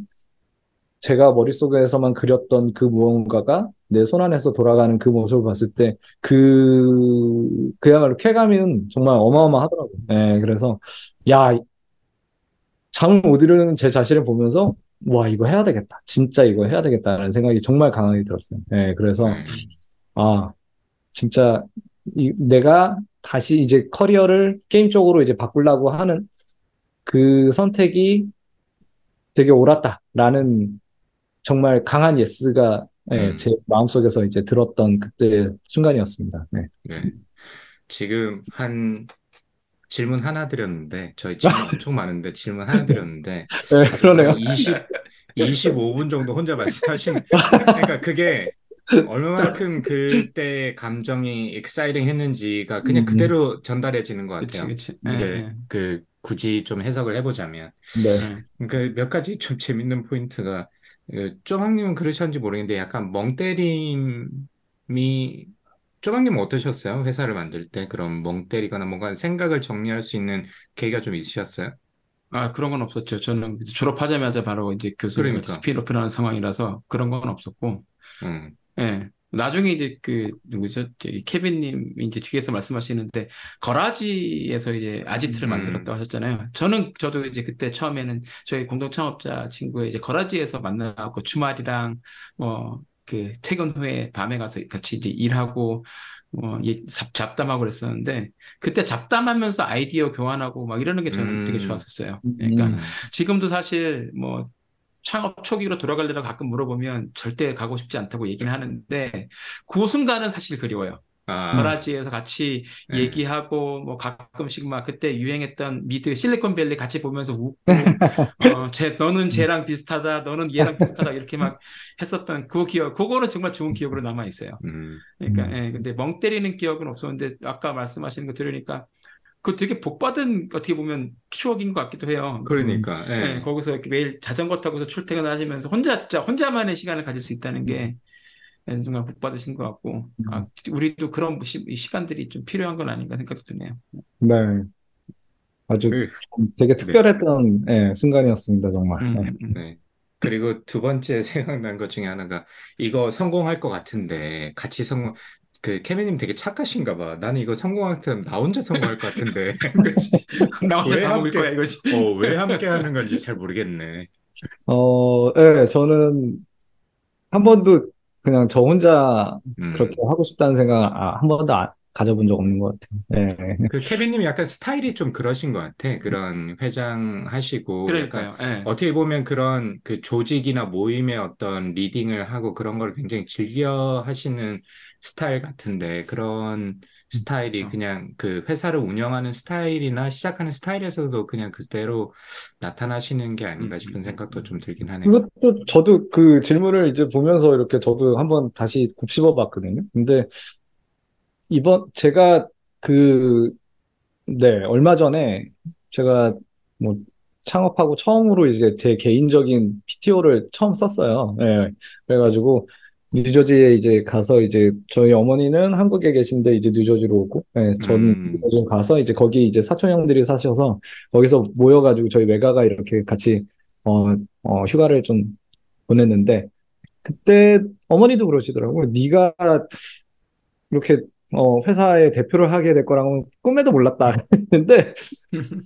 [SPEAKER 4] 제가 머릿속에서만 그렸던 그 무언가가 내 손 안에서 돌아가는 그 모습을 봤을 때 그 그야말로 쾌감은 정말 어마어마하더라고요. 예, 그래서 야 잠을 못 이루는 제 자신을 보면서 와 이거 해야 되겠다. 진짜 이거 해야 되겠다라는 생각이 정말 강하게 들었어요. 예, 그래서
[SPEAKER 2] 네.
[SPEAKER 4] 아 진짜 이, 내가 다시 이제 커리어를 게임 쪽으로 이제 바꾸려고 하는 그 선택이 되게 옳았다라는 정말 강한 yes가 예,
[SPEAKER 2] 음.
[SPEAKER 4] 제 마음속에서 이제 들었던 그때 순간이었습니다. 네.
[SPEAKER 2] 네. 지금 한 질문 하나 드렸는데, 저희 질문 엄청 많은데 질문 하나 드렸는데,
[SPEAKER 4] 네, 그러네요.
[SPEAKER 2] 20, 25분 정도 혼자 말씀하시는, 그러니까 그게 얼마만큼 그때 감정이 exciting 했는지가 그냥
[SPEAKER 4] 음.
[SPEAKER 2] 그대로 전달해지는 것
[SPEAKER 3] 그치,
[SPEAKER 2] 같아요.
[SPEAKER 3] 그치.
[SPEAKER 2] 이게
[SPEAKER 3] 예,
[SPEAKER 2] 그 굳이 좀 해석을 해보자면.
[SPEAKER 4] 네.
[SPEAKER 3] 예.
[SPEAKER 2] 그몇 가지 좀 재밌는 포인트가 그 쪼박님은 그러셨는지 모르겠는데 약간 멍 때림이 쪼박님은 어떠셨어요? 회사를 만들 때 그런 멍 때리거나 뭔가 생각을 정리할 수 있는 계기가 좀 있으셨어요?
[SPEAKER 3] 아, 그런 건 없었죠. 저는 졸업하자마자 바로 이제 교수님
[SPEAKER 2] 그러니까.
[SPEAKER 3] spin-off라는 상황이라서 그런 건 없었고,
[SPEAKER 2] 음,
[SPEAKER 3] 예. 나중에 이제 그, 누구죠? 저기 케빈님 이제 뒤에서 말씀하시는데, garage에서 이제 아지트를
[SPEAKER 2] 음.
[SPEAKER 3] 만들었다고 하셨잖아요. 저는, 저도 이제 그때 처음에는 저희 공동 창업자 친구의 이제 garage에서 만나고 주말이랑 뭐, 그 퇴근 후에 밤에 가서 같이 이제 일하고, 뭐, 예, 잡- 잡담하고 그랬었는데, 그때 잡담하면서 아이디어 교환하고 막 이러는 게 저는 되게
[SPEAKER 2] 음.
[SPEAKER 3] 좋았었어요. 그러니까
[SPEAKER 4] 음.
[SPEAKER 3] 지금도 사실 뭐 창업 초기로 돌아갈래라고 가끔 물어보면 절대 가고 싶지 않다고 얘기는 하는데 그 순간은 사실 그리워요.
[SPEAKER 2] 아,
[SPEAKER 3] 거라지에서 같이
[SPEAKER 2] 네.
[SPEAKER 3] 얘기하고 뭐 가끔씩 막 그때 유행했던 미드 실리콘밸리 같이 보면서 웃고 어, 쟤 너는 쟤랑 비슷하다 너는 얘랑 비슷하다 이렇게 막 했었던 그 기억 그거는 정말 좋은 기억으로 남아 있어요.
[SPEAKER 2] 음,
[SPEAKER 3] 그러니까
[SPEAKER 4] 음.
[SPEAKER 3] 예, 근데 멍 때리는 기억은 없었는데 아까 말씀하시는 거 들으니까 그 되게 복 받은 어떻게 보면 추억인 것 같기도 해요.
[SPEAKER 2] 그러니까, 예.
[SPEAKER 3] 네, 거기서 이렇게 매일 자전거 타고서 출퇴근하시면서 혼자 혼자만의 시간을 가질 수 있다는 게 네, 정말 복 받으신 것 같고 아, 우리도 그런 시, 시간들이 좀 필요한 건 아닌가 생각도 드네요.
[SPEAKER 4] 네. 아주
[SPEAKER 2] 그,
[SPEAKER 4] 되게 특별했던 예, 순간이었습니다, 정말.
[SPEAKER 3] 음,
[SPEAKER 4] 네.
[SPEAKER 3] 음, 음.
[SPEAKER 2] 네. 그리고 두 번째 생각난 것 중에 하나가 이거 성공할 것 같은데 같이 성공 그 케빈님 되게 착하신가 봐. 나는 이거 성공할 때나 혼자 성공할 것 같은데.
[SPEAKER 3] 나 혼자 왜다 먹을
[SPEAKER 2] 함께-
[SPEAKER 3] 거야 이거지.
[SPEAKER 2] 어, 왜 함께 하는 건지 잘 모르겠네.
[SPEAKER 4] 어, 예, 저는 한 번도 그냥 저 혼자
[SPEAKER 2] 음.
[SPEAKER 4] 그렇게 하고 싶다는 생각 아, 한 번도 아- 가져본 적 없는 것 같아요. 예.
[SPEAKER 2] 그 케빈님이 약간 스타일이 좀 그러신 것 같아. 그런 회장 하시고
[SPEAKER 3] 그러니까요. 예.
[SPEAKER 2] 어떻게 보면 그런 그 조직이나 모임의 어떤 리딩을 하고 그런 걸 굉장히 즐겨 하시는 스타일 같은데 그런 스타일이
[SPEAKER 3] 그쵸.
[SPEAKER 2] 그냥 그 회사를 운영하는 스타일이나 시작하는 스타일에서도 그냥 그대로 나타나시는 게 아닌가
[SPEAKER 3] 음,
[SPEAKER 2] 싶은
[SPEAKER 3] 음,
[SPEAKER 2] 생각도
[SPEAKER 3] 음.
[SPEAKER 2] 좀 들긴 하네요.
[SPEAKER 4] 그것도 저도 그 질문을 이제 보면서 이렇게 저도 한번 다시 곱씹어 봤거든요. 근데 이번 제가 그, 네, 얼마 전에 제가 뭐 창업하고 처음으로 이제 제 개인적인 PTO를 처음 썼어요. 예. 그래가지고 뉴저지에 이제 가서 이제 저희 어머니는 한국에 계신데 이제 뉴저지로 오고, 예, 저는
[SPEAKER 2] 음.
[SPEAKER 4] 뉴저지 가서 이제 거기 이제 사촌 형들이 사셔서 거기서 모여가지고 저희 외가가 이렇게 같이 어, 어, 휴가를 좀 보냈는데 그때 어머니도 그러시더라고요. 네가 이렇게 어, 회사의 대표를 하게 될 거랑은 꿈에도 몰랐다. 했는데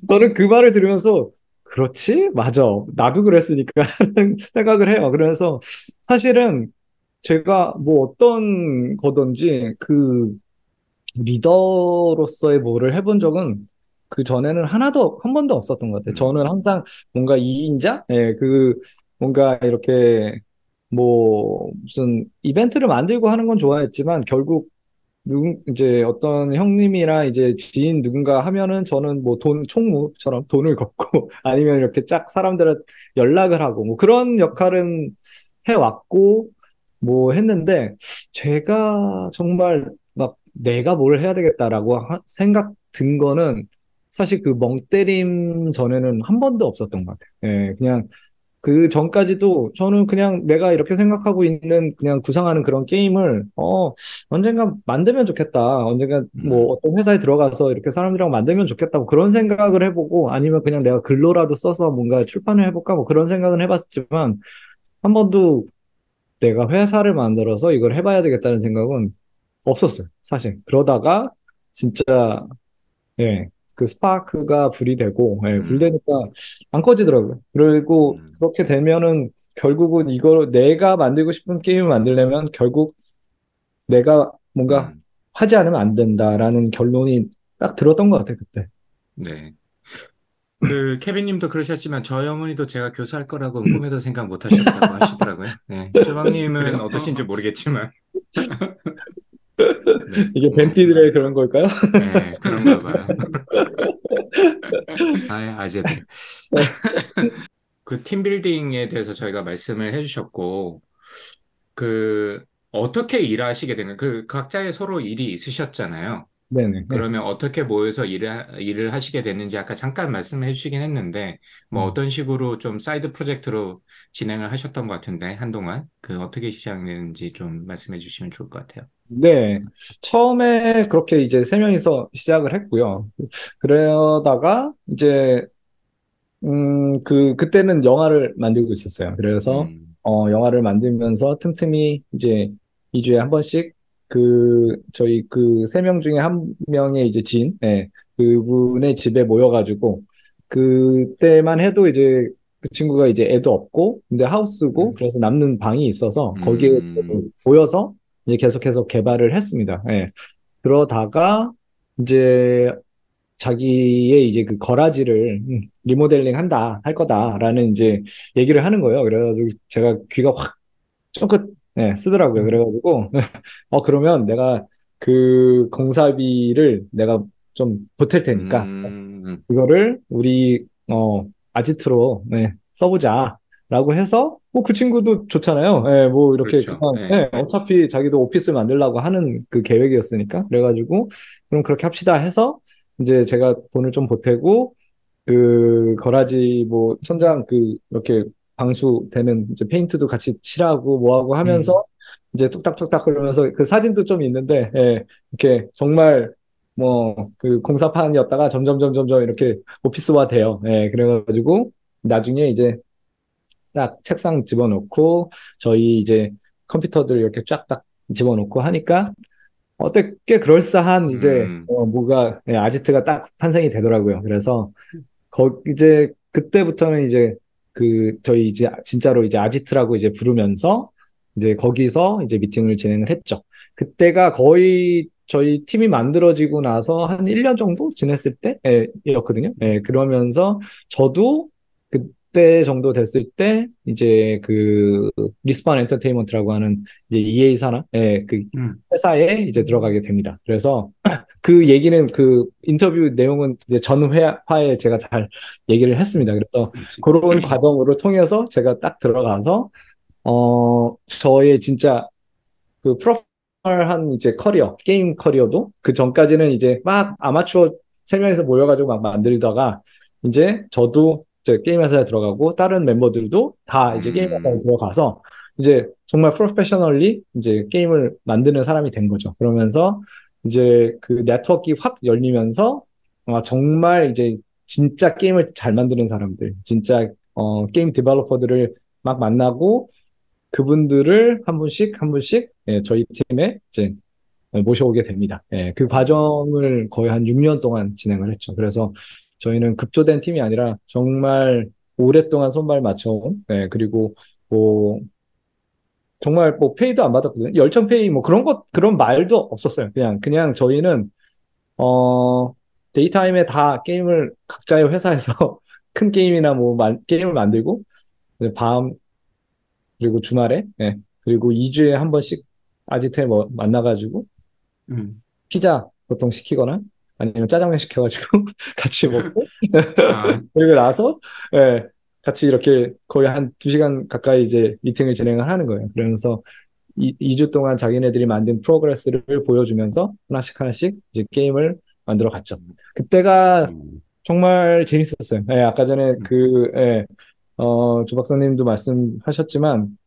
[SPEAKER 4] 저는 그 말을 들으면서 그렇지? 맞아. 나도 그랬으니까 생각을 해요. 그래서 사실은 제가 뭐 어떤 거든지 그 리더로서의 뭐를 해본 적은 그 전에는 하나도 한 번도 없었던 것 같아요.
[SPEAKER 2] 음.
[SPEAKER 4] 저는 항상 뭔가 이인자, 예, 그 뭔가 이렇게 뭐 무슨 이벤트를 만들고 하는 건 좋아했지만 결국 누군 이제 어떤 형님이나 이제 지인 누군가 하면은 저는 뭐 돈 총무처럼 돈을 걷고 아니면 이렇게 짝 사람들한테 연락을 하고 뭐 그런 역할은 해왔고 뭐 했는데 제가 정말 막 내가 뭘 해야 되겠다라고 하- 생각 든 거는 사실 그 멍 때림 전에는 한 번도 없었던 것 같아요. 예, 그냥 그 전까지도 저는 그냥 내가 이렇게 생각하고 있는 그냥 구상하는 그런 게임을 어 언젠가 만들면 좋겠다. 언젠가 뭐 어떤 회사에 들어가서 이렇게 사람들이랑 만들면 좋겠다고 그런 생각을 해보고 아니면 그냥 내가 글로라도 써서 뭔가 출판을 해볼까 뭐 그런 생각은 해봤지만 한 번도 내가 회사를 만들어서 이걸 해봐야 되겠다는 생각은 없었어요. 사실. 그러다가 진짜 예. 그 스파크가 불이 되고 예, 불
[SPEAKER 2] 음.
[SPEAKER 4] 되니까 안 꺼지더라고요. 그리고
[SPEAKER 2] 음.
[SPEAKER 4] 그렇게 되면은 결국은 이걸 내가 만들고 싶은 게임을 만들려면 결국 내가 뭔가
[SPEAKER 2] 음.
[SPEAKER 4] 하지 않으면 안 된다라는 결론이 딱 들었던 것 같아요, 그때.
[SPEAKER 2] 네. 그 케빈님도 그러셨지만 저희 어머니도 제가 교사할 거라고는 꿈에도 생각 못 하셨다고 하시더라고요. 네. 조방님은? 어떠신지 모르겠지만
[SPEAKER 4] 이게
[SPEAKER 2] 뭐,
[SPEAKER 4] 벤티들의 그런 걸까요?
[SPEAKER 2] 네, 그런가 봐요. 아, 아재들. 그 팀빌딩에 대해서 저희가 말씀을 해주셨고, 그 어떻게 일하시게 되는 그 각자의 서로 일이 있으셨잖아요.
[SPEAKER 4] 네네. 네.
[SPEAKER 2] 그러면 어떻게 모여서 일을, 일을 하시게 됐는지 아까 잠깐 말씀해 주시긴 했는데, 뭐
[SPEAKER 4] 음.
[SPEAKER 2] 어떤 식으로 좀 side project로 진행을 하셨던 것 같은데, 한동안. 그 어떻게 시작됐는지 좀 말씀해 주시면 좋을 것 같아요.
[SPEAKER 4] 네. 처음에 그렇게 이제 세 명이서 시작을 했고요. 그러다가 이제 음, 그 그때는 영화를 만들고 있었어요. 그래서
[SPEAKER 2] 음,
[SPEAKER 4] 어, 영화를 만들면서 틈틈이 이제 2주에 한 번씩 그 저희 그 세 명 중에 한 명의 이제 지인, 예, 그분의 집에 모여가지고 그때만 해도 이제 그 친구가 이제 애도 없고 근데 하우스고
[SPEAKER 2] 음.
[SPEAKER 4] 그래서 남는 방이 있어서 거기에
[SPEAKER 2] 음.
[SPEAKER 4] 모여서 이제 계속해서 개발을 했습니다. 예. 그러다가 이제 자기의 이제 그 거라지를 음, 리모델링 한다, 할 거다라는 이제 얘기를 하는 거예요. 그래가지고 제가 귀가 확 쫑긋 네, 쓰더라고요.
[SPEAKER 3] 음.
[SPEAKER 4] 그래가지고 어 그러면 내가 그 공사비를 내가 좀 보탤 테니까
[SPEAKER 2] 음,
[SPEAKER 4] 이거를 우리 어 아지트로 네, 써보자 라고 해서 뭐 그 친구도 좋잖아요. 예, 뭐 이렇게
[SPEAKER 2] 그렇죠.
[SPEAKER 4] 그냥
[SPEAKER 2] 예.
[SPEAKER 4] 예, 어차피 자기도 오피스 만들려고 하는 그 계획이었으니까 그래가지고 그럼 그렇게 합시다 해서 이제 제가 돈을 좀 보태고 그 거라지 뭐 천장 그 이렇게 방수되는 이제 페인트도 같이 칠하고 뭐하고 하면서 이제 뚝딱뚝딱 그러면서 그 사진도 좀 있는데 예, 이렇게 정말 뭐 그 공사판이었다가 점점 점점 점 이렇게 오피스화 돼요. 예, 그래가지고 나중에 이제 딱 책상 집어넣고 저희 이제 컴퓨터들 이렇게 쫙 딱 집어넣고 하니까 어때 꽤 그럴싸한 이제
[SPEAKER 2] 음.
[SPEAKER 4] 어, 뭐가 예, 아지트가 딱 탄생이 되더라고요. 그래서 거 이제 그때부터는 이제 그 저희 이제 진짜로 이제 아지트라고 이제 부르면서 이제 거기서 이제 미팅을 진행을 했죠. 그때가 거의 저희 팀이 만들어지고 나서 한 1년 정도 지냈을 때였거든요. 예, 그러면서 저도 그때 정도 됐을 때 이제 그 Respawn Entertainment라고 하는 이제 EA 산하 예, 그
[SPEAKER 3] 음.
[SPEAKER 4] 회사에 이제 들어가게 됩니다. 그래서 그 얘기는 그 인터뷰 내용은 이제 전 회차에 제가 잘 얘기를 했습니다. 그래서 그런 과정으로 통해서 제가 딱 들어가서 어 저의 진짜 그 프로페셔널한 이제 커리어 게임 커리어도 그 전까지는 이제 막 아마추어 세 명이서 모여가지고 막 만들다가 이제 저도 게임 회사에 들어가고 다른 멤버들도 다 이제 게임 회사에
[SPEAKER 2] 음.
[SPEAKER 4] 들어가서 이제 정말 professionally 이제 게임을 만드는 사람이 된 거죠. 그러면서 이제 그 네트워크가 확 열리면서 아, 정말 이제 진짜 게임을 잘 만드는 사람들, 진짜 어, 게임 디벨로퍼들을 막 만나고 그분들을 한 분씩 한 분씩 예, 저희 팀에 이제 모셔오게 됩니다. 예, 그 과정을 거의 한 6년 동안 진행을 했죠. 그래서 저희는 급조된 팀이 아니라 정말 오랫동안 손발 맞춰온, 예, 그리고 뭐 정말 뭐 페이도 안 받았거든요. 열정 페이 뭐 그런 것 그런 말도 없었어요. 그냥 그냥 저희는 어 daytime에 다 게임을 각자의 회사에서 큰 게임이나 뭐 만, 게임을 만들고 밤 그리고 주말에 예. 그리고 2주에 한 번씩 아지트에 뭐 만나가지고
[SPEAKER 3] 음.
[SPEAKER 4] 피자 보통 시키거나 아니면 짜장면 시켜가지고 같이 먹고
[SPEAKER 3] 아,
[SPEAKER 4] 그리고 나서 예, 같이 이렇게 거의 한 두 시간 가까이 이제 미팅을 진행을 하는 거예요. 그러면서 이, 2주 동안 자기네들이 만든 프로그레스를 보여주면서 하나씩 하나씩 이제 게임을 만들어 갔죠. 그때가
[SPEAKER 2] 음.
[SPEAKER 4] 정말 재밌었어요. 예, 아까 전에 그, 예, 어, 조 박사님도 말씀하셨지만,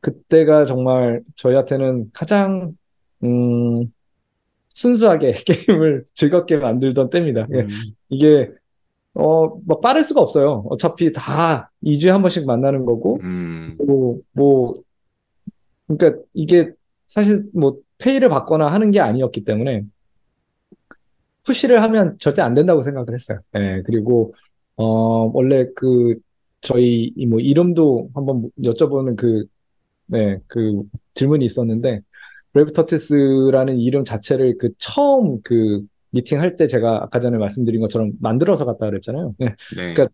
[SPEAKER 4] 그때가 정말 저희한테는 가장, 음, 순수하게 게임을 즐겁게 만들던 때입니다. 예,
[SPEAKER 3] 음.
[SPEAKER 4] 이게, 어, 막 빠를 수가 없어요. 어차피 다 2주에 한 번씩 만나는 거고,
[SPEAKER 2] 음.
[SPEAKER 4] 뭐, 뭐, 그러니까 이게 사실 뭐 페이를 받거나 하는 게 아니었기 때문에 push를 하면 절대 안 된다고 생각을 했어요. 예, 그리고 어 원래 그 저희 이 뭐 이름도 한번 여쭤보는 그 네, 그 질문이 있었는데 Brave Turtles라는 이름 자체를 그 처음 그 미팅 할 때 제가 아까 전에 말씀드린 것처럼 만들어서 갔다 그랬잖아요. 네,
[SPEAKER 2] 네.
[SPEAKER 4] 그러니까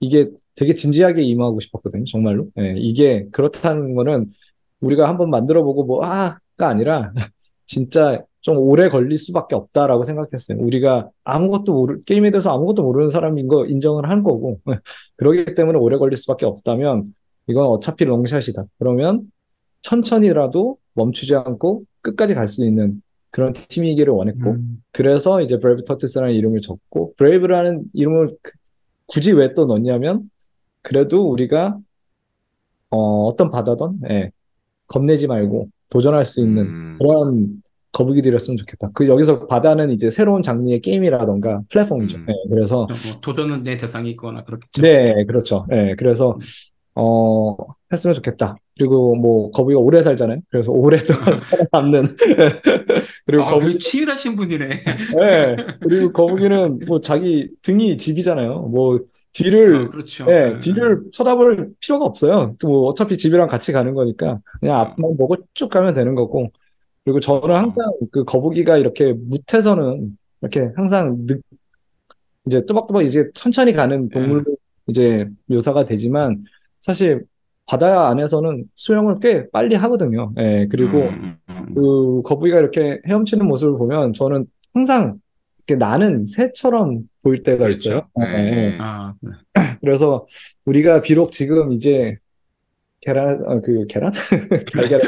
[SPEAKER 4] 이게 되게 진지하게 임하고 싶었거든요, 정말로. 예, 이게 그렇다는 거는 우리가 한번 만들어 보고 뭐, 아가 아니라 진짜 좀 오래 걸릴 수밖에 없다라고 생각했어요. 우리가 아무것도 모르, 게임에 대해서 아무것도 모르는 사람인 거 인정을 한 거고, 예, 그러기 때문에 오래 걸릴 수밖에 없다면 이건 어차피 long shot이다. 그러면 천천히라도 멈추지 않고 끝까지 갈 수 있는 그런 팀이기를 원했고,
[SPEAKER 3] 음.
[SPEAKER 4] 그래서 이제 Brave Turtles라는 이름을 줬고 Brave라는 이름을 그- 굳이 왜 또 넣냐면 그래도 우리가 어, 어떤 바다든 예, 겁내지 말고 도전할 수 있는
[SPEAKER 2] 음.
[SPEAKER 4] 그런 거북이들이었으면 좋겠다. 그 여기서 바다는 이제 새로운 장르의 게임이라던가 플랫폼이죠.
[SPEAKER 2] 음.
[SPEAKER 4] 예, 그래서
[SPEAKER 3] 뭐 도전은 내 대상이 있거나 그렇겠죠.
[SPEAKER 4] 네, 그렇죠. 예, 그래서 어, 했으면 좋겠다. 그리고 뭐 거북이가 오래 살잖아요. 그래서 오랫동안 살아남는 그리고
[SPEAKER 3] 아,
[SPEAKER 4] 거북이
[SPEAKER 3] 그 치밀하신 분이네.
[SPEAKER 4] 네, 그리고 거북이는 뭐 자기 등이 집이잖아요. 뭐 뒤를,
[SPEAKER 3] 아, 그렇죠.
[SPEAKER 4] 네,
[SPEAKER 3] 네.
[SPEAKER 4] 뒤를 쳐다볼 필요가 없어요. 또뭐 어차피 집이랑 같이 가는 거니까 그냥 앞만 보고 쭉 가면 되는 거고. 그리고 저는 항상 그 거북이가 이렇게 무태서는 이렇게 항상 늦, 이제 또박또박 이제 천천히 가는 동물로 이제 묘사가 되지만 사실 바다 안에서는 수영을 꽤 빨리 하거든요. 예, 그리고
[SPEAKER 2] 음, 음, 음.
[SPEAKER 4] 그 거북이가 이렇게 헤엄치는 모습을 보면 저는 항상 이렇게 나는 새처럼 보일 때가
[SPEAKER 2] 그렇죠.
[SPEAKER 4] 있어요.
[SPEAKER 2] 네.
[SPEAKER 4] 예, 예.
[SPEAKER 3] 아,
[SPEAKER 4] 그래서 우리가 비록 지금 이제 계란, 어, 그 계란? 달걀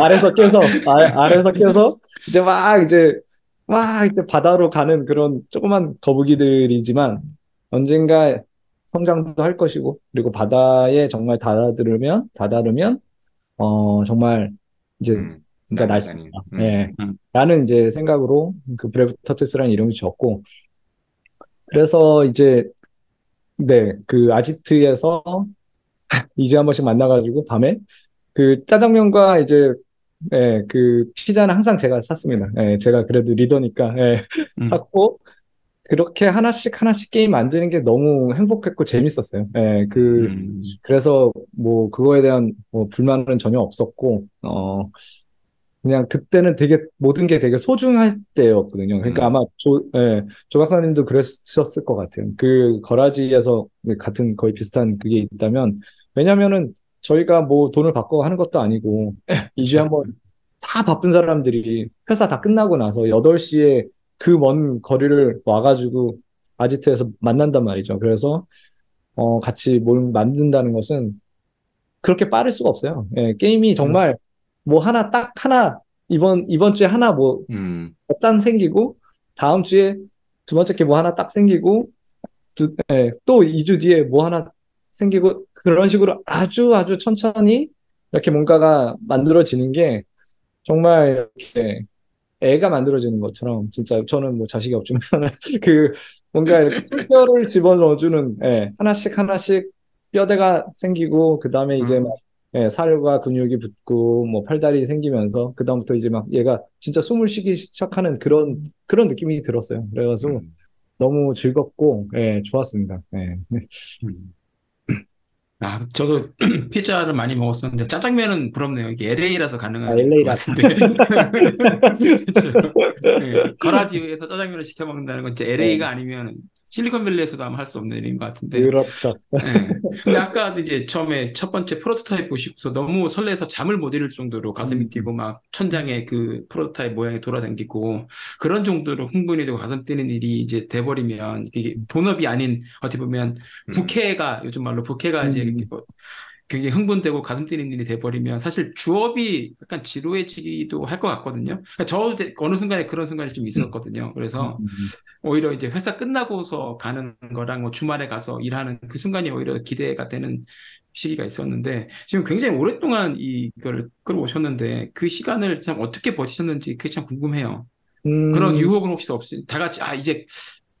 [SPEAKER 4] 아래서 깨서 아, 아래서 깨서 이제 막 이제 막 이제 바다로 가는 그런 조그만 거북이들이지만 언젠가 성장도 할 것이고 그리고 바다에 정말 다다르면 다다르면 어 정말 이제
[SPEAKER 2] 음.
[SPEAKER 4] 진짜 날
[SPEAKER 2] 다니,
[SPEAKER 4] 수 있다.
[SPEAKER 2] 음.
[SPEAKER 4] 예.
[SPEAKER 3] 음.
[SPEAKER 4] 라는 이제 생각으로 그 Brave Turtles라는 이름을 지었고 그래서 이제 네, 그 아지트에서 2주에 한 번씩 만나가지고 밤에 그 짜장면과 이제 예, 그 피자는 항상 제가 샀습니다. 예, 제가 그래도 리더니까 예,
[SPEAKER 3] 음.
[SPEAKER 4] 샀고 그렇게 하나씩 하나씩 게임 만드는 게 너무 행복했고 재밌었어요. 예, 그
[SPEAKER 3] 음.
[SPEAKER 4] 그래서 뭐 그거에 대한 뭐 불만은 전혀 없었고 어 그냥 그때는 되게 모든 게 되게 소중할 때였거든요. 그러니까
[SPEAKER 2] 음.
[SPEAKER 4] 아마 조, 예, 조 박사님도 그러셨을 것 같아요. 그 거라지에서 같은 거의 비슷한 그게 있다면 왜냐면은 저희가 뭐 돈을 받고 하는 것도 아니고 2주에 한 번 다 바쁜 사람들이 회사 다 끝나고 나서 8시에 그 먼 거리를 와가지고 아지트에서 만난단 말이죠. 그래서 어, 같이 뭘 만든다는 것은 그렇게 빠를 수가 없어요. 예, 게임이 정말 뭐 하나 딱 하나 이번 이번 주에 하나 뭐
[SPEAKER 2] 음.
[SPEAKER 4] 짠 생기고 다음 주에 두 번째 게 뭐 하나 딱 생기고 두, 예, 또 2주 뒤에 뭐 하나 생기고 그 그런 식으로 아주 아주 천천히 이렇게 뭔가가 만들어지는 게 정말 이렇게 애가 만들어지는 것처럼 진짜 저는 뭐 자식이 없지만 그 뭔가 이렇게 숨뼈를 집어넣어주는 예, 하나씩 하나씩 뼈대가 생기고 그 다음에 이제
[SPEAKER 2] 음.
[SPEAKER 4] 막 예, 살과 근육이 붙고 뭐 팔다리 생기면서 그 다음부터 이제 막 얘가 진짜 숨을 쉬기 시작하는 그런 그런 느낌이 들었어요. 그래가지고
[SPEAKER 2] 음.
[SPEAKER 4] 너무 즐겁고 예, 좋았습니다. 예.
[SPEAKER 3] 음. 아, 저도 피자를 많이 먹었었는데 짜장면은 부럽네요. 이게 LA라서 가능한
[SPEAKER 4] 아,
[SPEAKER 3] 것
[SPEAKER 4] LA 라서.
[SPEAKER 3] 같은데. 그렇죠. 예, 거라지에서 짜장면을 시켜 먹는다는 건 이제 LA가 아니면 실리콘밸리에서도 아마 할 수 없는 일인 것 같은데.
[SPEAKER 4] 그렇죠.
[SPEAKER 3] 예. 근데 아까 이제 처음에 첫 번째 프로토타입 보시고서 너무 설레서 잠을 못 이룰 정도로 가슴이
[SPEAKER 4] 음.
[SPEAKER 3] 뛰고 막 천장에 그 프로토타입 모양이 돌아다니고 그런 정도로 흥분이 되고 가슴 뛰는 일이 이제 돼버리면 이게 본업이 아닌 어떻게 보면
[SPEAKER 2] 음.
[SPEAKER 3] 부캐가 요즘 말로 부캐가 이제
[SPEAKER 4] 음.
[SPEAKER 3] 굉장히 흥분되고 가슴 뛰는 일이 돼버리면 사실 주업이 약간 지루해지기도 할 것 같거든요. 그러니까 저 어느 순간에 그런 순간이 좀 있었거든요. 그래서
[SPEAKER 4] 음.
[SPEAKER 3] 오히려 이제 회사 끝나고서 가는 거랑 뭐 주말에 가서 일하는 그 순간이 오히려 기대가 되는 시기가 있었는데 지금 굉장히 오랫동안 이걸 끌어오셨는데 그 시간을 참 어떻게 버티셨는지 그게 참 궁금해요.
[SPEAKER 4] 음,
[SPEAKER 3] 그런 유혹은 혹시 없이 다 같이 아 이제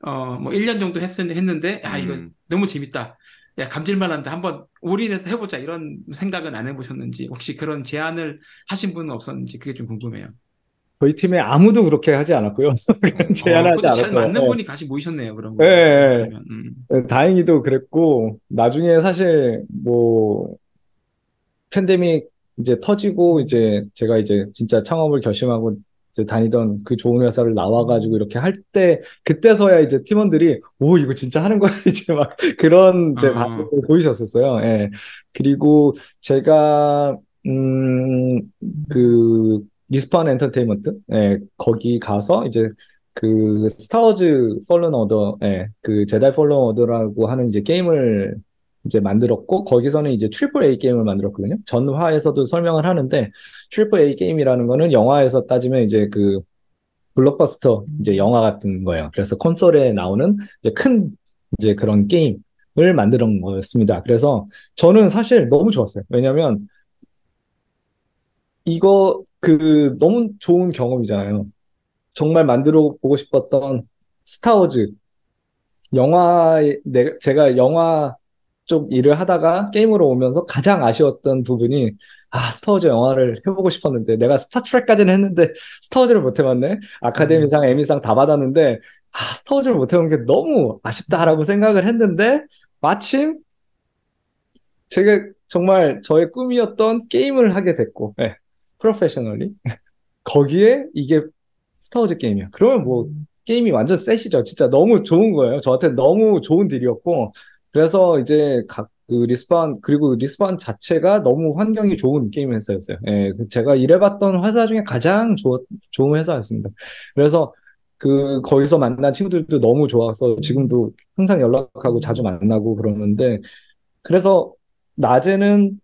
[SPEAKER 3] 어뭐 1년 정도 했, 했는데 야 이거
[SPEAKER 2] 음.
[SPEAKER 3] 너무 재밌다. 야 감질만한데 한번 올인해서 해보자 이런 생각은 안 해보셨는지 혹시 그런 제안을 하신 분은 없었는지 그게 좀 궁금해요.
[SPEAKER 4] 저희 팀에 아무도 그렇게 하지 않았고요. 제안하지
[SPEAKER 3] 어, 그것도 잘. 맞는
[SPEAKER 4] 예.
[SPEAKER 3] 분이 같이 모이셨네요 그런
[SPEAKER 4] 예,
[SPEAKER 3] 거.
[SPEAKER 4] 예.
[SPEAKER 3] 그러면, 음.
[SPEAKER 4] 예, 다행히도 그랬고, 나중에 사실 뭐, 팬데믹 이제 터지고, 이제 제가 이제 진짜 창업을 결심하고 다니던 그 좋은 회사를 나와가지고 이렇게 할 때, 그때서야 이제 팀원들이, 오, 이거 진짜 하는 거야. 이제 막 그런 이제
[SPEAKER 3] 어.
[SPEAKER 4] 반응을 보이셨었어요. 예. 그리고 제가, 음, 그, Respawn Entertainment, 예, 거기 가서 이제 그 스타워즈 Fallen Order, 예, 그 Jedi Fallen Order라고 하는 이제 게임을 이제 만들었고 거기서는 이제 triple A 게임을 만들었거든요. 전화에서도 설명을 하는데 triple A 게임이라는 거는 영화에서 따지면 이제 그 블록버스터 이제 영화 같은 거예요. 그래서 콘솔에 나오는 이제 큰 이제 그런 게임을 만드는 거였습니다. 그래서 저는 사실 너무 좋았어요. 왜냐면 이거 그 너무 좋은 경험이잖아요. 정말 만들어 보고 싶었던 스타워즈 영화에 내 제가 영화 쪽 일을 하다가 게임으로 오면서 가장 아쉬웠던 부분이 아 스타워즈 영화를 해보고 싶었는데 내가 Star Trek까지는 했는데 스타워즈를 못 해봤네 아카데미상 에미상 다 받았는데 아 스타워즈를 못 해본 게 너무 아쉽다라고 생각을 했는데 마침 제가 정말 저의 꿈이었던 게임을 하게 됐고 예, professionally 거기에 이게 스타워즈 게임이야. 그러면 뭐 게임이 완전 set이죠. 진짜 너무 좋은 거예요. 저한테 너무 좋은 딜이었고 그래서 이제 각 그 Respawn 그리고 Respawn 자체가 너무 환경이 좋은 게임 회사였어요. 예, 그 제가 일해봤던 회사 중에 가장 좋, 좋은 회사였습니다. 그래서 그 거기서 만난 친구들도 너무 좋아서 지금도 항상 연락하고 자주 만나고 그러는데 그래서 낮에는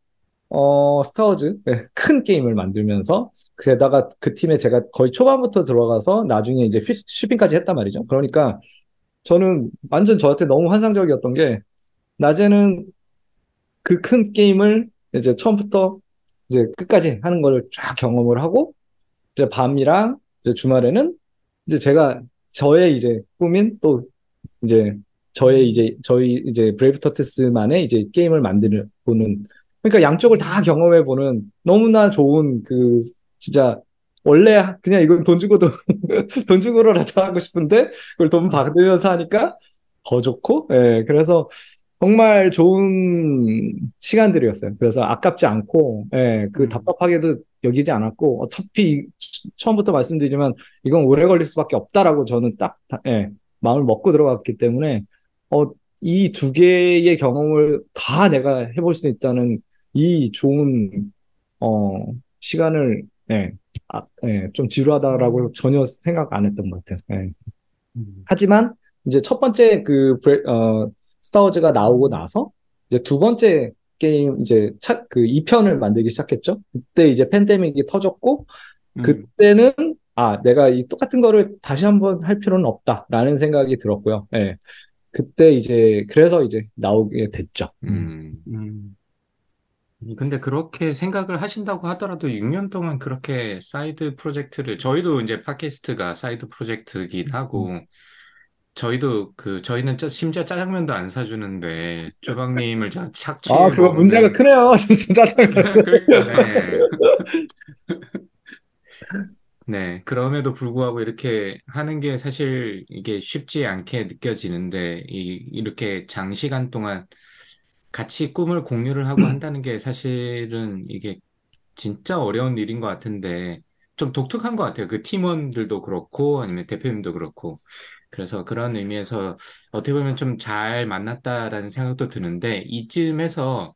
[SPEAKER 4] 어 스타워즈 네, 큰 게임을 만들면서 게다가 그 팀에 제가 거의 초반부터 들어가서 나중에 이제 휘- 슈핑까지 했단 말이죠. 그러니까 저는 완전 저한테 너무 환상적이었던 게 낮에는 그 큰 게임을 이제 처음부터 이제 끝까지 하는 걸쫙 경험을 하고 이제 밤이랑 이제 주말에는 이제 제가 저의 이제 꿈인 또 이제 저의 이제 저희 이제 브레이브 터티스만의 이제 게임을 만드는 보는. 그러니까 양쪽을 다 경험해 보는 너무나 좋은 그 진짜 원래 그냥 이건 돈 주고도 돈 주고라도 하고 싶은데 그걸 돈 받으면서 하니까 더 좋고 예 그래서 정말 좋은 시간들이었어요. 그래서 아깝지 않고 예 그
[SPEAKER 3] 음.
[SPEAKER 4] 답답하게도 여기지 않았고 어차피 처음부터 말씀드리면 이건 오래 걸릴 수밖에 없다라고 저는 딱 다- 예, 마음을 먹고 들어갔기 때문에 어, 이 두 개의 경험을 다 내가 해볼 수 있다는 이 좋은 어, 시간을 예, 아, 예, 좀 지루하다라고 전혀 생각 안 했던 것 같아요. 예.
[SPEAKER 3] 음.
[SPEAKER 4] 하지만 이제 첫 번째 그 브레, 어, 스타워즈가 나오고 나서 이제 두 번째 게임 이제 차, 그 2편을 만들기 시작했죠. 그때 이제 팬데믹이 터졌고
[SPEAKER 3] 음.
[SPEAKER 4] 그때는 아 내가 이 똑같은 거를 다시 한번 할 필요는 없다라는 생각이 들었고요. 예. 그때 이제 그래서 이제 나오게 됐죠.
[SPEAKER 2] 음.
[SPEAKER 3] 음.
[SPEAKER 2] 근데 그렇게 생각을 하신다고 하더라도 6년 동안 그렇게 side project를 저희도 이제 팟캐스트가 side project긴 하고 저희도 그 저희는 짜- 심지어 짜장면도 안 사주는데 쪼박님을 자- 착취해
[SPEAKER 4] 아, 그거 문제가
[SPEAKER 2] 먹는
[SPEAKER 4] 크네요. 진짜
[SPEAKER 2] 그러니까 네. 네, 그럼에도 불구하고 이렇게 하는 게 사실 이게 쉽지 않게 느껴지는데, 이, 이렇게 장시간 동안 같이 꿈을 공유를 하고 한다는 게 사실은 이게 진짜 어려운 일인 것 같은데, 좀 독특한 것 같아요. 그 팀원들도 그렇고, 아니면 대표님도 그렇고. 그래서 그런 의미에서 어떻게 보면 좀 잘 만났다라는 생각도 드는데, 이쯤에서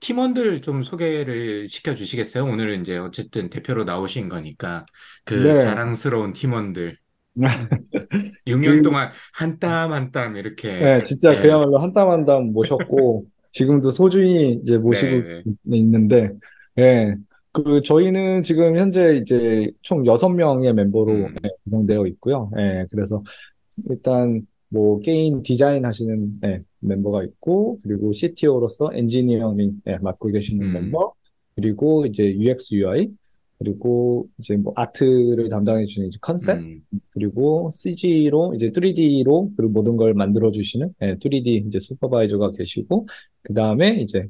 [SPEAKER 2] 팀원들 좀 소개를 시켜 주시겠어요? 오늘은 이제 어쨌든 대표로 나오신 거니까 그
[SPEAKER 4] 네.
[SPEAKER 2] 자랑스러운 팀원들 6년
[SPEAKER 4] 그-
[SPEAKER 2] 동안 한 땀 한 땀 이렇게
[SPEAKER 4] 네, 진짜
[SPEAKER 2] 예.
[SPEAKER 4] 그야말로 한 땀 한 땀 모셨고, 지금도 소중히 이제 모시고
[SPEAKER 2] 네.
[SPEAKER 4] 있는데, 예. 그, 저희는 지금 현재 이제 총 6명의 멤버로
[SPEAKER 2] 음.
[SPEAKER 4] 예, 구성되어 있고요. 예, 그래서 일단 뭐 게임 디자인 하시는 예, 멤버가 있고, 그리고 CTO로서 엔지니어링 예, 맡고 계시는
[SPEAKER 2] 음.
[SPEAKER 4] 멤버, 그리고 이제 UX, UI, 그리고 이제 뭐 아트를 담당해 주시는 이제 컨셉,
[SPEAKER 2] 음,
[SPEAKER 4] 그리고 CG로 이제 3D로 그리고 모든 걸 만들어 주시는 3D 이제 슈퍼바이저가 계시고 그 다음에 이제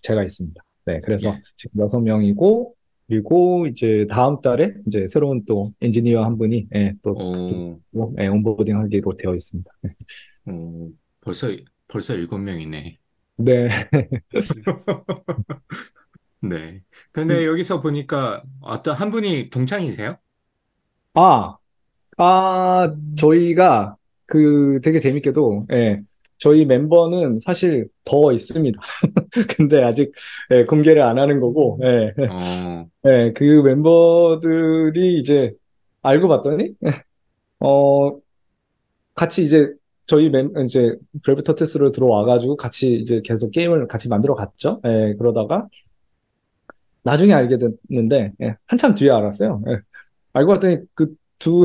[SPEAKER 4] 제가 있습니다. 네, 그래서
[SPEAKER 2] 예.
[SPEAKER 4] 지금 여섯 명이고 그리고 이제 다음 달에 이제 새로운 또 엔지니어 한 분이 예, 또
[SPEAKER 2] 오,
[SPEAKER 4] 예, 온보딩 하기로 되어 있습니다.
[SPEAKER 2] 오, 벌써 벌써 일곱 명이네.
[SPEAKER 4] 네,
[SPEAKER 2] 네. 근데 여기서 보니까 어떤 한 분이 동창이세요?
[SPEAKER 4] 아, 아, 저희가 그 되게 재밌게도 예, 저희 멤버는 사실 더 있습니다. 근데 아직 예, 공개를 안 하는 거고 예,
[SPEAKER 2] 어,
[SPEAKER 4] 네, 그 멤버들이 이제 알고 봤더니, 어, 같이 이제 저희 멤, 이제 브레이브 터티스로 들어와가지고 같이 이제 계속 게임을 같이 만들어 갔죠. 예, 그러다가 나중에 알게 됐는데, 예, 한참 뒤에 알았어요. 예, 알고 봤더니 그 두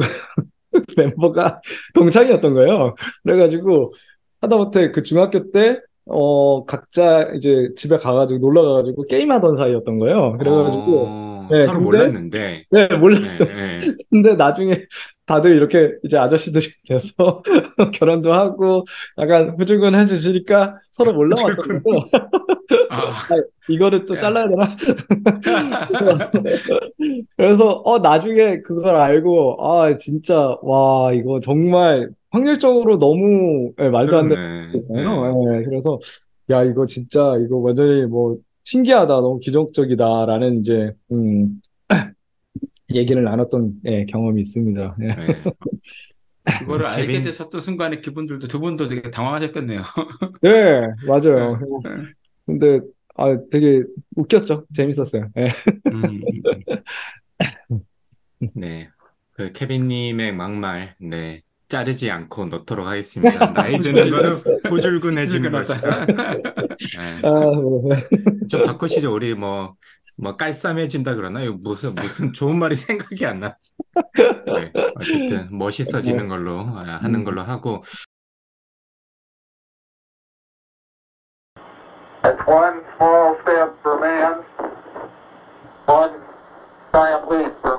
[SPEAKER 4] 멤버가 동창이었던 거예요. 그래가지고 하다못해 그 중학교 때, 어, 각자 이제 집에 가가지고 놀러 가가지고 게임하던 사이였던 거예요. 그래가지고,
[SPEAKER 2] 어,
[SPEAKER 4] 네,
[SPEAKER 2] 서로
[SPEAKER 4] 근데-
[SPEAKER 2] 몰랐는데.
[SPEAKER 4] 네,
[SPEAKER 2] 네,
[SPEAKER 4] 몰랐던
[SPEAKER 2] 네.
[SPEAKER 4] 근데 나중에 다들 이렇게 이제 아저씨들이 돼서 결혼도 하고 약간 후줄근 해 주시니까 서로 몰라왔던
[SPEAKER 2] 후줄근.
[SPEAKER 4] 거죠.
[SPEAKER 3] 아,
[SPEAKER 4] 이거를 또
[SPEAKER 3] 야.
[SPEAKER 4] 잘라야 되나? 그래서 어 나중에 그걸 알고 아 진짜 와 이거 정말 확률적으로 너무 예, 말도 안 되는
[SPEAKER 2] 그렇네.
[SPEAKER 4] 거예요. 예, 그래서 야 이거 진짜 이거 완전히 뭐 신기하다 너무 기적적이다라는 이제 음 얘기를 나눴던 예, 경험이 있습니다. 예.
[SPEAKER 2] 네. 네.
[SPEAKER 3] 그거를 알게
[SPEAKER 2] 케빈-
[SPEAKER 3] 되셨던 순간에 그분들도 두 분도 되게 당황하셨겠네요.
[SPEAKER 4] 네, 맞아요.
[SPEAKER 3] 네.
[SPEAKER 4] 근데 아 되게 웃겼죠. 재밌었어요. 예.
[SPEAKER 2] 음, 음. 네. 그 케빈님의 막말, 네. 자르지 않고 넣도록 하겠습니다. 나이 드는 거는 후줄근해지는 것이다. 좀 네.
[SPEAKER 4] 아, 네.
[SPEAKER 2] 바꾸시죠. 우리 뭐, 뭐 깔쌈해진다 그러나? 요 무슨, 무슨 좋은 말이 생각이 안 나. 네. 어쨌든 멋있어지는 네. 걸로 아, 음. 하는 걸로 하고.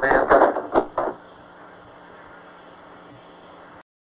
[SPEAKER 1] Man,